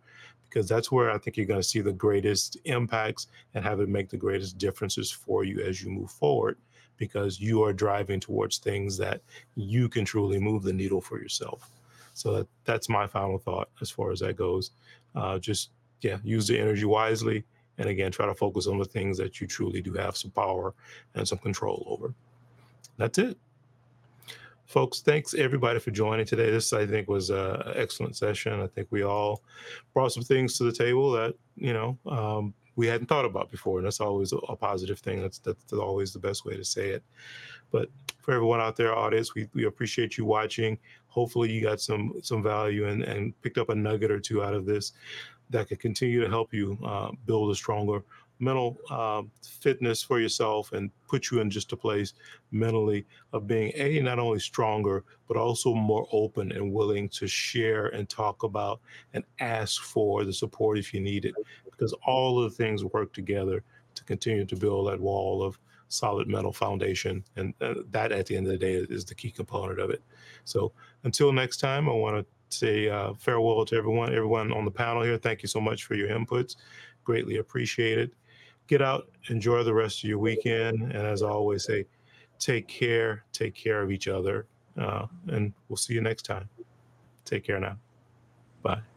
[SPEAKER 1] because that's where I think you're going to see the greatest impacts and have it make the greatest differences for you as you move forward because you are driving towards things that you can truly move the needle for yourself. So that, that's my final thought as far as that goes. Uh, just yeah, use the energy wisely, and again, try to focus on the things that you truly do have some power and some control over. That's it folks thanks everybody for joining today. This i think was an excellent session. I think we all brought some things to the table that you know um, we hadn't thought about before and that's always a, positive thing. That's that's always the best way to say it. But for everyone out there audience we, we appreciate you watching. Hopefully you got some some value and and picked up a nugget or two out of this that could continue to help you uh, build a stronger mental uh, fitness for yourself and put you in just a place mentally of being a not only stronger but also more open and willing to share and talk about and ask for the support if you need it. Because all of the things work together to continue to build that wall of solid mental foundation and uh, that at the end of the day is the key component of it. So until next time i want to say uh, farewell to everyone everyone on the panel here. Thank you so much for your inputs. Greatly appreciated get out, enjoy the rest of your weekend. And as I always say, take care, take care of each other. Uh, and we'll see you next time. Take care now. Bye.